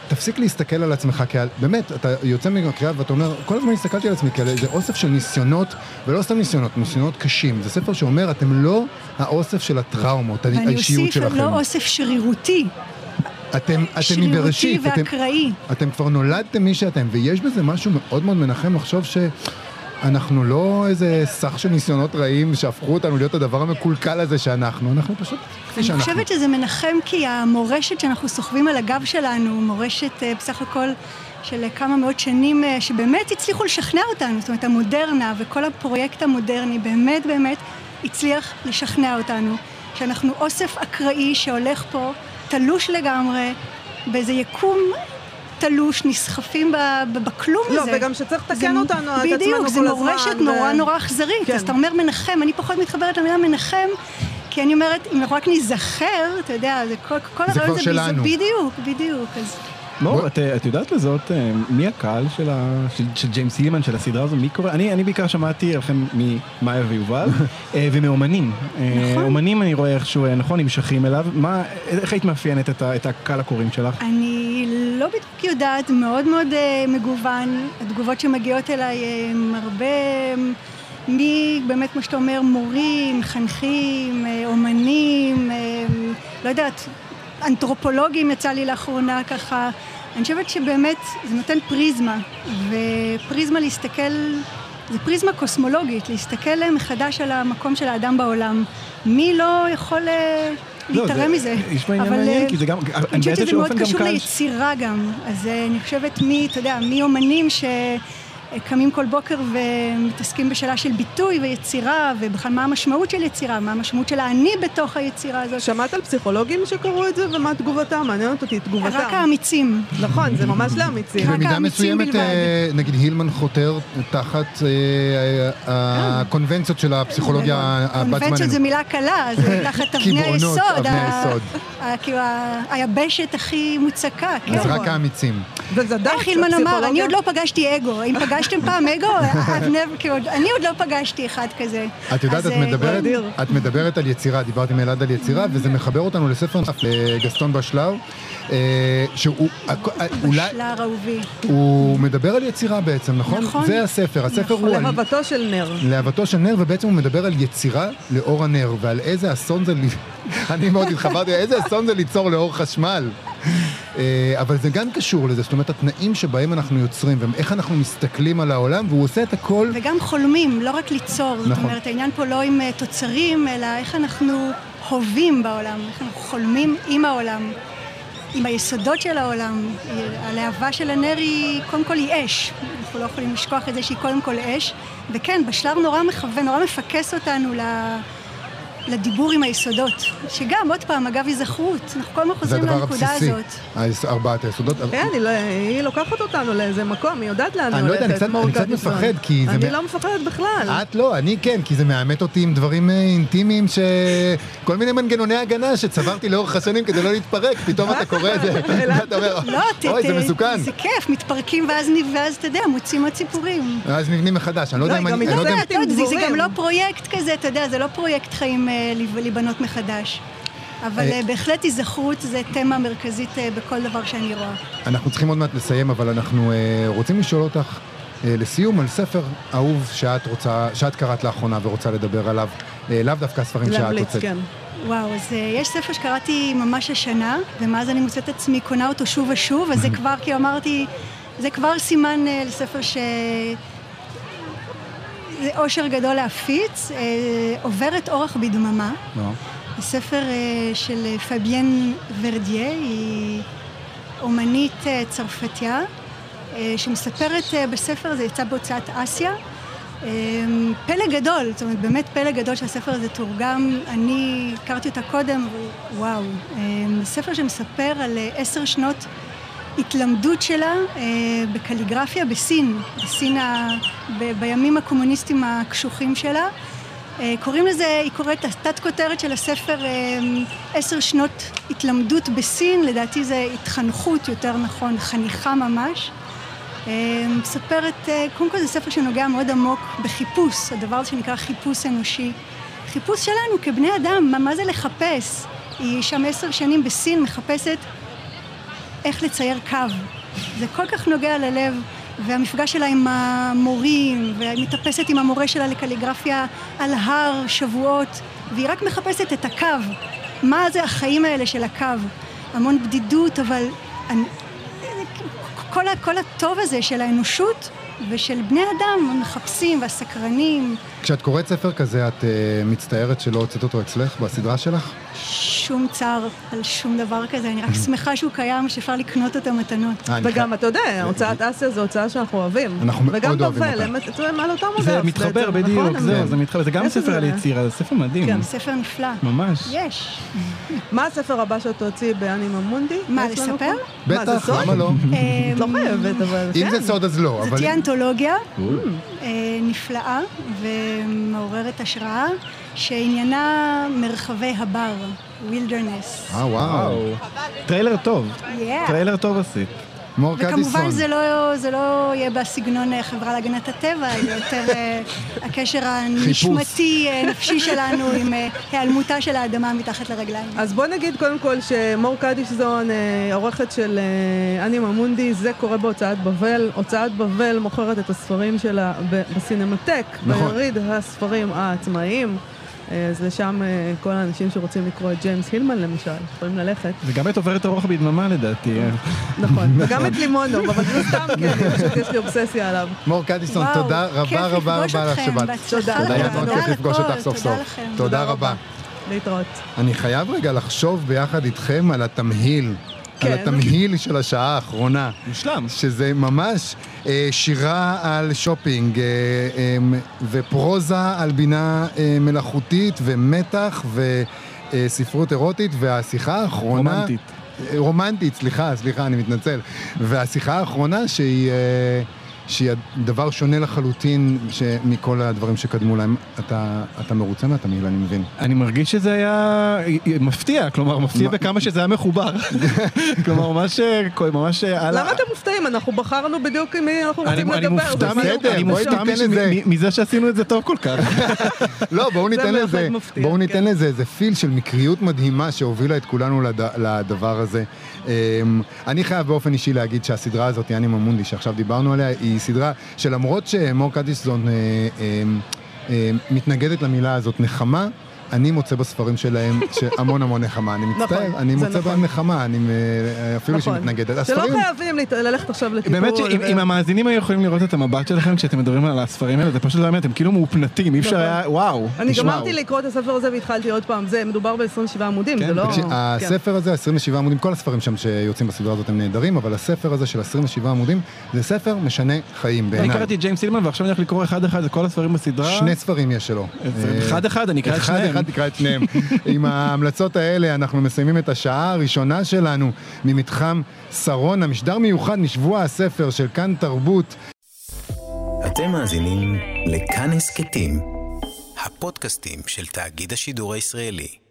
תפסיק להסתכל על עצמך כעל, באמת, אתה יוצא מהקריאה ואתה אומר, כל הזמן הסתכלתי על עצמי כאל איזה אוסף של ניסיונות, ולא סתם ניסיונות, ניסיונות קשים. זה ספר שאומר, אתם לא האוסף של הטראומות, ואני האישיות אוסיף, שלכם. לא אוסף שרירותי, אתם, אתם שרירותי מבראשית, אתם, ואקראי. אתם כבר נולדתם מי שאתם, ויש בזה משהו מאוד מאוד מנחם לחשוב ש... אנחנו לא איזה סך של ניסיונות רעים שהפכו אותנו להיות הדבר המקולקל הזה שאנחנו, אנחנו פשוט כפי אני שאנחנו. חושבת שזה מנחם כי המורשת שאנחנו סוחבים על הגב שלנו, מורשת אה, בסך הכל של כמה מאות שנים, אה, שבאמת הצליחו לשכנע אותנו, זאת אומרת המודרנה וכל הפרויקט המודרני באמת באמת הצליח לשכנע אותנו, שאנחנו אוסף אקראי שהולך פה, תלוש לגמרי, באיזה יקום תלוש, נסחפים בכלום לא, הזה. וגם שצריך לתקן זה- אותנו, את עצמנו בדיוק, זה כל הזמן, מורשת ו- נורא נורא אכזרית. כן. אז אתה אומר מנחם, אני פחות מתחברת למילה מנחם, כי אני אומרת, אם אנחנו רק ניזכר, אתה יודע, זה כל, כל זה הרעיון כבר שלנו. בדיוק, בדיוק. אז לא, את, את יודעת לזאת אה, מי הקהל של, ה, של, של ג'יימס הילמן, של הסדרה הזו, מי קורא? אני, אני בעיקר שמעתי לכם ממאיה ויובל, *laughs* אה, ומאומנים. אה, נכון. אומנים אני רואה איכשהו, נכון, נמשכים אליו. מה, איך היית מאפיינת את, ה- את הקהל הקוראים שלך? אני לא בדיוק יודעת, מאוד מאוד uh, מגוון. התגובות שמגיעות אליי הן הרבה, מי באמת, כמו שאתה אומר, מורים, מחנכים, אה, אומנים, אה, לא יודעת, אנתרופולוגים יצא לי לאחרונה ככה. אני חושבת שבאמת זה נותן פריזמה, ופריזמה להסתכל, זה פריזמה קוסמולוגית, להסתכל אה, מחדש על המקום של האדם בעולם. מי לא יכול אה, זה- להתערם מזה? יש פה עניין מעניין, אה, כי זה גם, אני חושבת שזה מאוד קשור. ליצירה גם. אז אה, אני חושבת מי, אתה יודע, מי אומנים שקמים כל בוקר ומתעסקים בשאלה של ביטוי ויצירה, ובכלל מה המשמעות של יצירה, מה המשמעות של האני בתוך היצירה הזאת. שמעת על פסיכולוגים שקראו את זה, ומה תגובתם? מעניינת אותי תגובתם. רק האמיצים. נכון, זה ממש לאמיצים. רק במידה האמיצים מסוימת, בלבד. אה, נגיד הילמן חותר תחת אה, אה, הקונבנציות של הפסיכולוגיה הבת זמננו. קונבנציות זה מילה קלה, זה *laughs* תחת אבני היסוד. כאילו היבשת הכי מוצקה. אז כן. רק האמיצים. איך הילמן אמר, אני עוד לא פגשתי אגו. אם *laughs* פגשתם פעם אגו, כאילו, אני עוד לא פגשתי אחד כזה. את יודעת, את אה, מדברת. את מדברת על יצירה, דיברתי עם אלעד על יצירה, וזה מחבר אותנו לספר נוסף, לגסטון בשלר, אה, שהוא הכ- אה, אולי, בשלר אהובי. הוא מדבר על יצירה בעצם, נכון? נכון. זה הספר, הספר הוא על... להבתו של נר. להבתו של נר, ובעצם הוא מדבר על יצירה לאור הנר, ועל איזה אסון זה... *laughs* אני מאוד התחברתי, איזה אסון זה ליצור לאור חשמל. אה, אבל זה גם קשור לזה, זאת אומרת, התנאים שבהם אנחנו יוצרים, ואיך אנחנו מסתכלים על העולם, והוא עושה את הכל... וגם חולמים, לא רק ליצור. זאת נכון. אומרת, העניין פה לא עם אה, תוצרים, אלא איך אנחנו הווים בעולם, איך אנחנו חולמים עם העולם, עם היסודות של העולם. הלהבה של הנר היא, קודם כל היא אש. אנחנו לא יכולים לשכוח את זה שהיא קודם כל אש. וכן, בשלב נורא מכוון, נורא מפקס אותנו ל... לדיבור עם היסודות, שגם, עוד פעם, אגב היזכרות, אנחנו כל הזמן זה חוזרים הדבר לנקודה הבסיסי. הזאת. היס- ארבעת היסודות. כן, היא לא- היא לוקחת אותנו לאיזה מקום, היא יודעת לאן היא אני לא הולכת. יודע, אני קצת- אני. מפחד, כי זה אני מ- לא מפחדת בכלל. את לא, אני כן, כי זה מאמת אותי עם דברים אה, אינטימיים ש... כל מיני מנגנוני הגנה שצברתי לאורך השנים כדי לא להתפרק, פתאום אתה קורא את זה, *laughs* ואתה אומר, לא, אוי, זה מסוכן. זה כיף, מתפרקים ואז, אתה יודע, מוצאים עוד סיפורים. ואז נבנים מחדש, אני לא יודע אם אני... אני לא אם- אתה יודע, זה- זה גם לא פרויקט כזה, אתה יודע, זה לא פרויקט חיים אה, להיבנות מחדש. אבל אה. אה, בהחלט היזכרות זה תמה מרכזית אה, בכל דבר שאני רואה. אנחנו צריכים עוד מעט לסיים, אבל אנחנו רוצים לשאול אותך לסיום על ספר אהוב שאת רוצה, שאת קראת לאחרונה ורוצה לדבר עליו, לאו דווקא הספרים שאת הוצאת. כן. וואו, אז אה, יש ספר שקראתי ממש השנה, ומאז אני מוצאת עצמי קונה אותו שוב ושוב, אז זה *laughs* כבר, כי אמרתי, זה כבר סימן אה, לספר ש... זה אושר גדול להפיץ, אה, עוברת אורח בדממה. לא. זה ספר אה, של פביאן ורדיה, היא אומנית אה, צרפתיה, אה, שמספרת אה, בספר, זה יצא בהוצאת אסיה. אה, פלא גדול, זאת אומרת, באמת פלא גדול שהספר הזה תורגם. אני הכרתי אותה קודם, וואו. אה, ספר שמספר על אה, עשר שנות התלמדות שלה אה, בקליגרפיה בסין, בסין, ה... ב... בימים הקומוניסטיים הקשוחים שלה. אה, קוראים לזה, היא קוראת, התת כותרת של הספר אה, עשר שנות התלמדות בסין, לדעתי זה התחנכות יותר נכון, חניכה ממש. מספרת, קודם כל זה ספר שנוגע מאוד עמוק בחיפוש, הדבר שנקרא חיפוש אנושי. חיפוש שלנו כבני אדם, מה, מה זה לחפש? היא שם עשר שנים בסין מחפשת איך לצייר קו. זה כל כך נוגע ללב, והמפגש שלה עם המורים, והיא מתאפסת עם המורה שלה לקליגרפיה על הר שבועות, והיא רק מחפשת את הקו. מה זה החיים האלה של הקו? המון בדידות, אבל אני, כל, כל הטוב הזה של האנושות ושל בני אדם, המחפשים והסקרנים, כשאת קוראת ספר כזה, את אה, מצטערת שלא הוצאת אותו אצלך בסדרה שלך? שום צער על שום דבר כזה, אני רק *laughs* שמחה שהוא קיים, שאפשר לקנות אותו מתנות. אה, וגם, אתה יודע, הוצאת אסיה זו הוצאה שאנחנו אוהבים. אנחנו מאוד וגם אוהבים אותה. הם אתה יודע, על אותם מודל. זה מתחבר בדיוק, זהו, זה מתחבר, זה גם ספר זה? על יצירה, זה ספר מדהים. כן. ספר נפלא. ממש. יש. *laughs* מה הספר הבא שאת תוציא באנימה מונדי? מה, לספר? זה בטח? למה לא? את לא חייבת, אבל אם כן. זה סוד אז לא, אבל... תהיה אנתולוגיה נפלאה ומעוררת השראה, שעניינה מרחבי הבר, wilderness. אה, וואו. טריילר טוב. Yeah. טריילר טוב עשית. מור וכמובן קדיסון. זה לא, זה לא יהיה בסגנון אה, חברה להגנת הטבע, אלא יותר אה, הקשר הנשמתי, אה, נפשי שלנו עם היעלמותה של האדמה מתחת לרגליים. אז בוא נגיד קודם כל שמור קדישזון, אה, עורכת של אנימה מונדי, זה קורה בהוצאת בבל. הוצאת בבל מוכרת את הספרים שלה בסינמטק, נכון. ביריד הספרים העצמאיים. אה, אז לשם אה, כל האנשים שרוצים לקרוא את ג'יימס הילמן למשל, יכולים ללכת. וגם את עוברת הרוח בדממה לדעתי. נכון, *laughs* וגם את לימונוב, אבל זה סתם כי אני פשוט יש לי אובססיה עליו. מור קדיסון, תודה רבה רבה רבה לך שבאת. תודה. לכם, תודה. לכם. תודה רבה. להתראות. אני חייב רגע לחשוב ביחד איתכם על התמהיל. על כן. התמהיל של השעה האחרונה. מושלם. שזה ממש אה, שירה על שופינג, אה, אה, ופרוזה על בינה אה, מלאכותית, ומתח, וספרות אירוטית, והשיחה האחרונה... רומנטית. אה, רומנטית, סליחה, סליחה, אני מתנצל. והשיחה האחרונה שהיא... אה, שהיא דבר שונה לחלוטין מכל הדברים שקדמו להם. אתה, אתה מרוצה מהתמהיל, אני מבין. אני מרגיש שזה היה מפתיע, כלומר מפתיע מה- בכמה שזה היה מחובר. *laughs* כלומר ממש, ממש על ה... למה אתם מופתעים? אנחנו בחרנו בדיוק עם מי אנחנו רוצים אני לדבר. אני מופתע מזה שעשינו את זה טוב כל כך. *laughs* לא, בואו ניתן לזה, בואו כן. ניתן לזה איזה פיל של מקריות מדהימה שהובילה את כולנו לד, לדבר הזה. אמ, אני חייב באופן אישי להגיד שהסדרה הזאת, יאני ממונדי, שעכשיו דיברנו עליה, היא סדרה שלמרות שמור קדישזון אה, אמ, אה, מתנגדת למילה הזאת נחמה, אני מוצא בספרים שלהם המון המון נחמה. אני מצטער, נכון, אני זה מוצא נכון. בהם נחמה, אני, אה, אפילו שהיא נכון. מתנגדת. שלא הספרים- חייבים ללכת עכשיו לטיפול. באמת שאם המאזינים היו יכולים לראות את המבט שלכם כשאתם מדברים על הספרים האלה, זה פשוט לא האמת, הם כאילו מאופנטים, אי אפשר נכון. היה, וואו, אני. גמרתי לקרוא את הספר הזה והתחלתי עוד פעם, זה מדובר ב-27 עמודים, כן, זה לא... כן. הספר הזה, 27 עמודים, כל הספרים שם שיוצאים בסדרה הזאת הם נהדרים, אבל הספר הזה של 27 עמודים, זה ספר משנה חיים אני בעיניי. קראתי את ג'יימס סילמן ועכשיו אני הולך לקרוא אחד אחד את כל הספרים בסדרה. שני ספרים יש שלו. אחד אחד, אני אקרא את אחד שניהם. אחד תקרא את שניהם. *laughs* עם ההמלצות האלה אנחנו מסיימים את השעה הראשונה שלנו ממתחם שרונה, משדר מיוחד משבוע הספר של כאן תרבות. אתם מאזינים לכאן הסכתים, הפודקאסטים של תאגיד השידור הישראלי.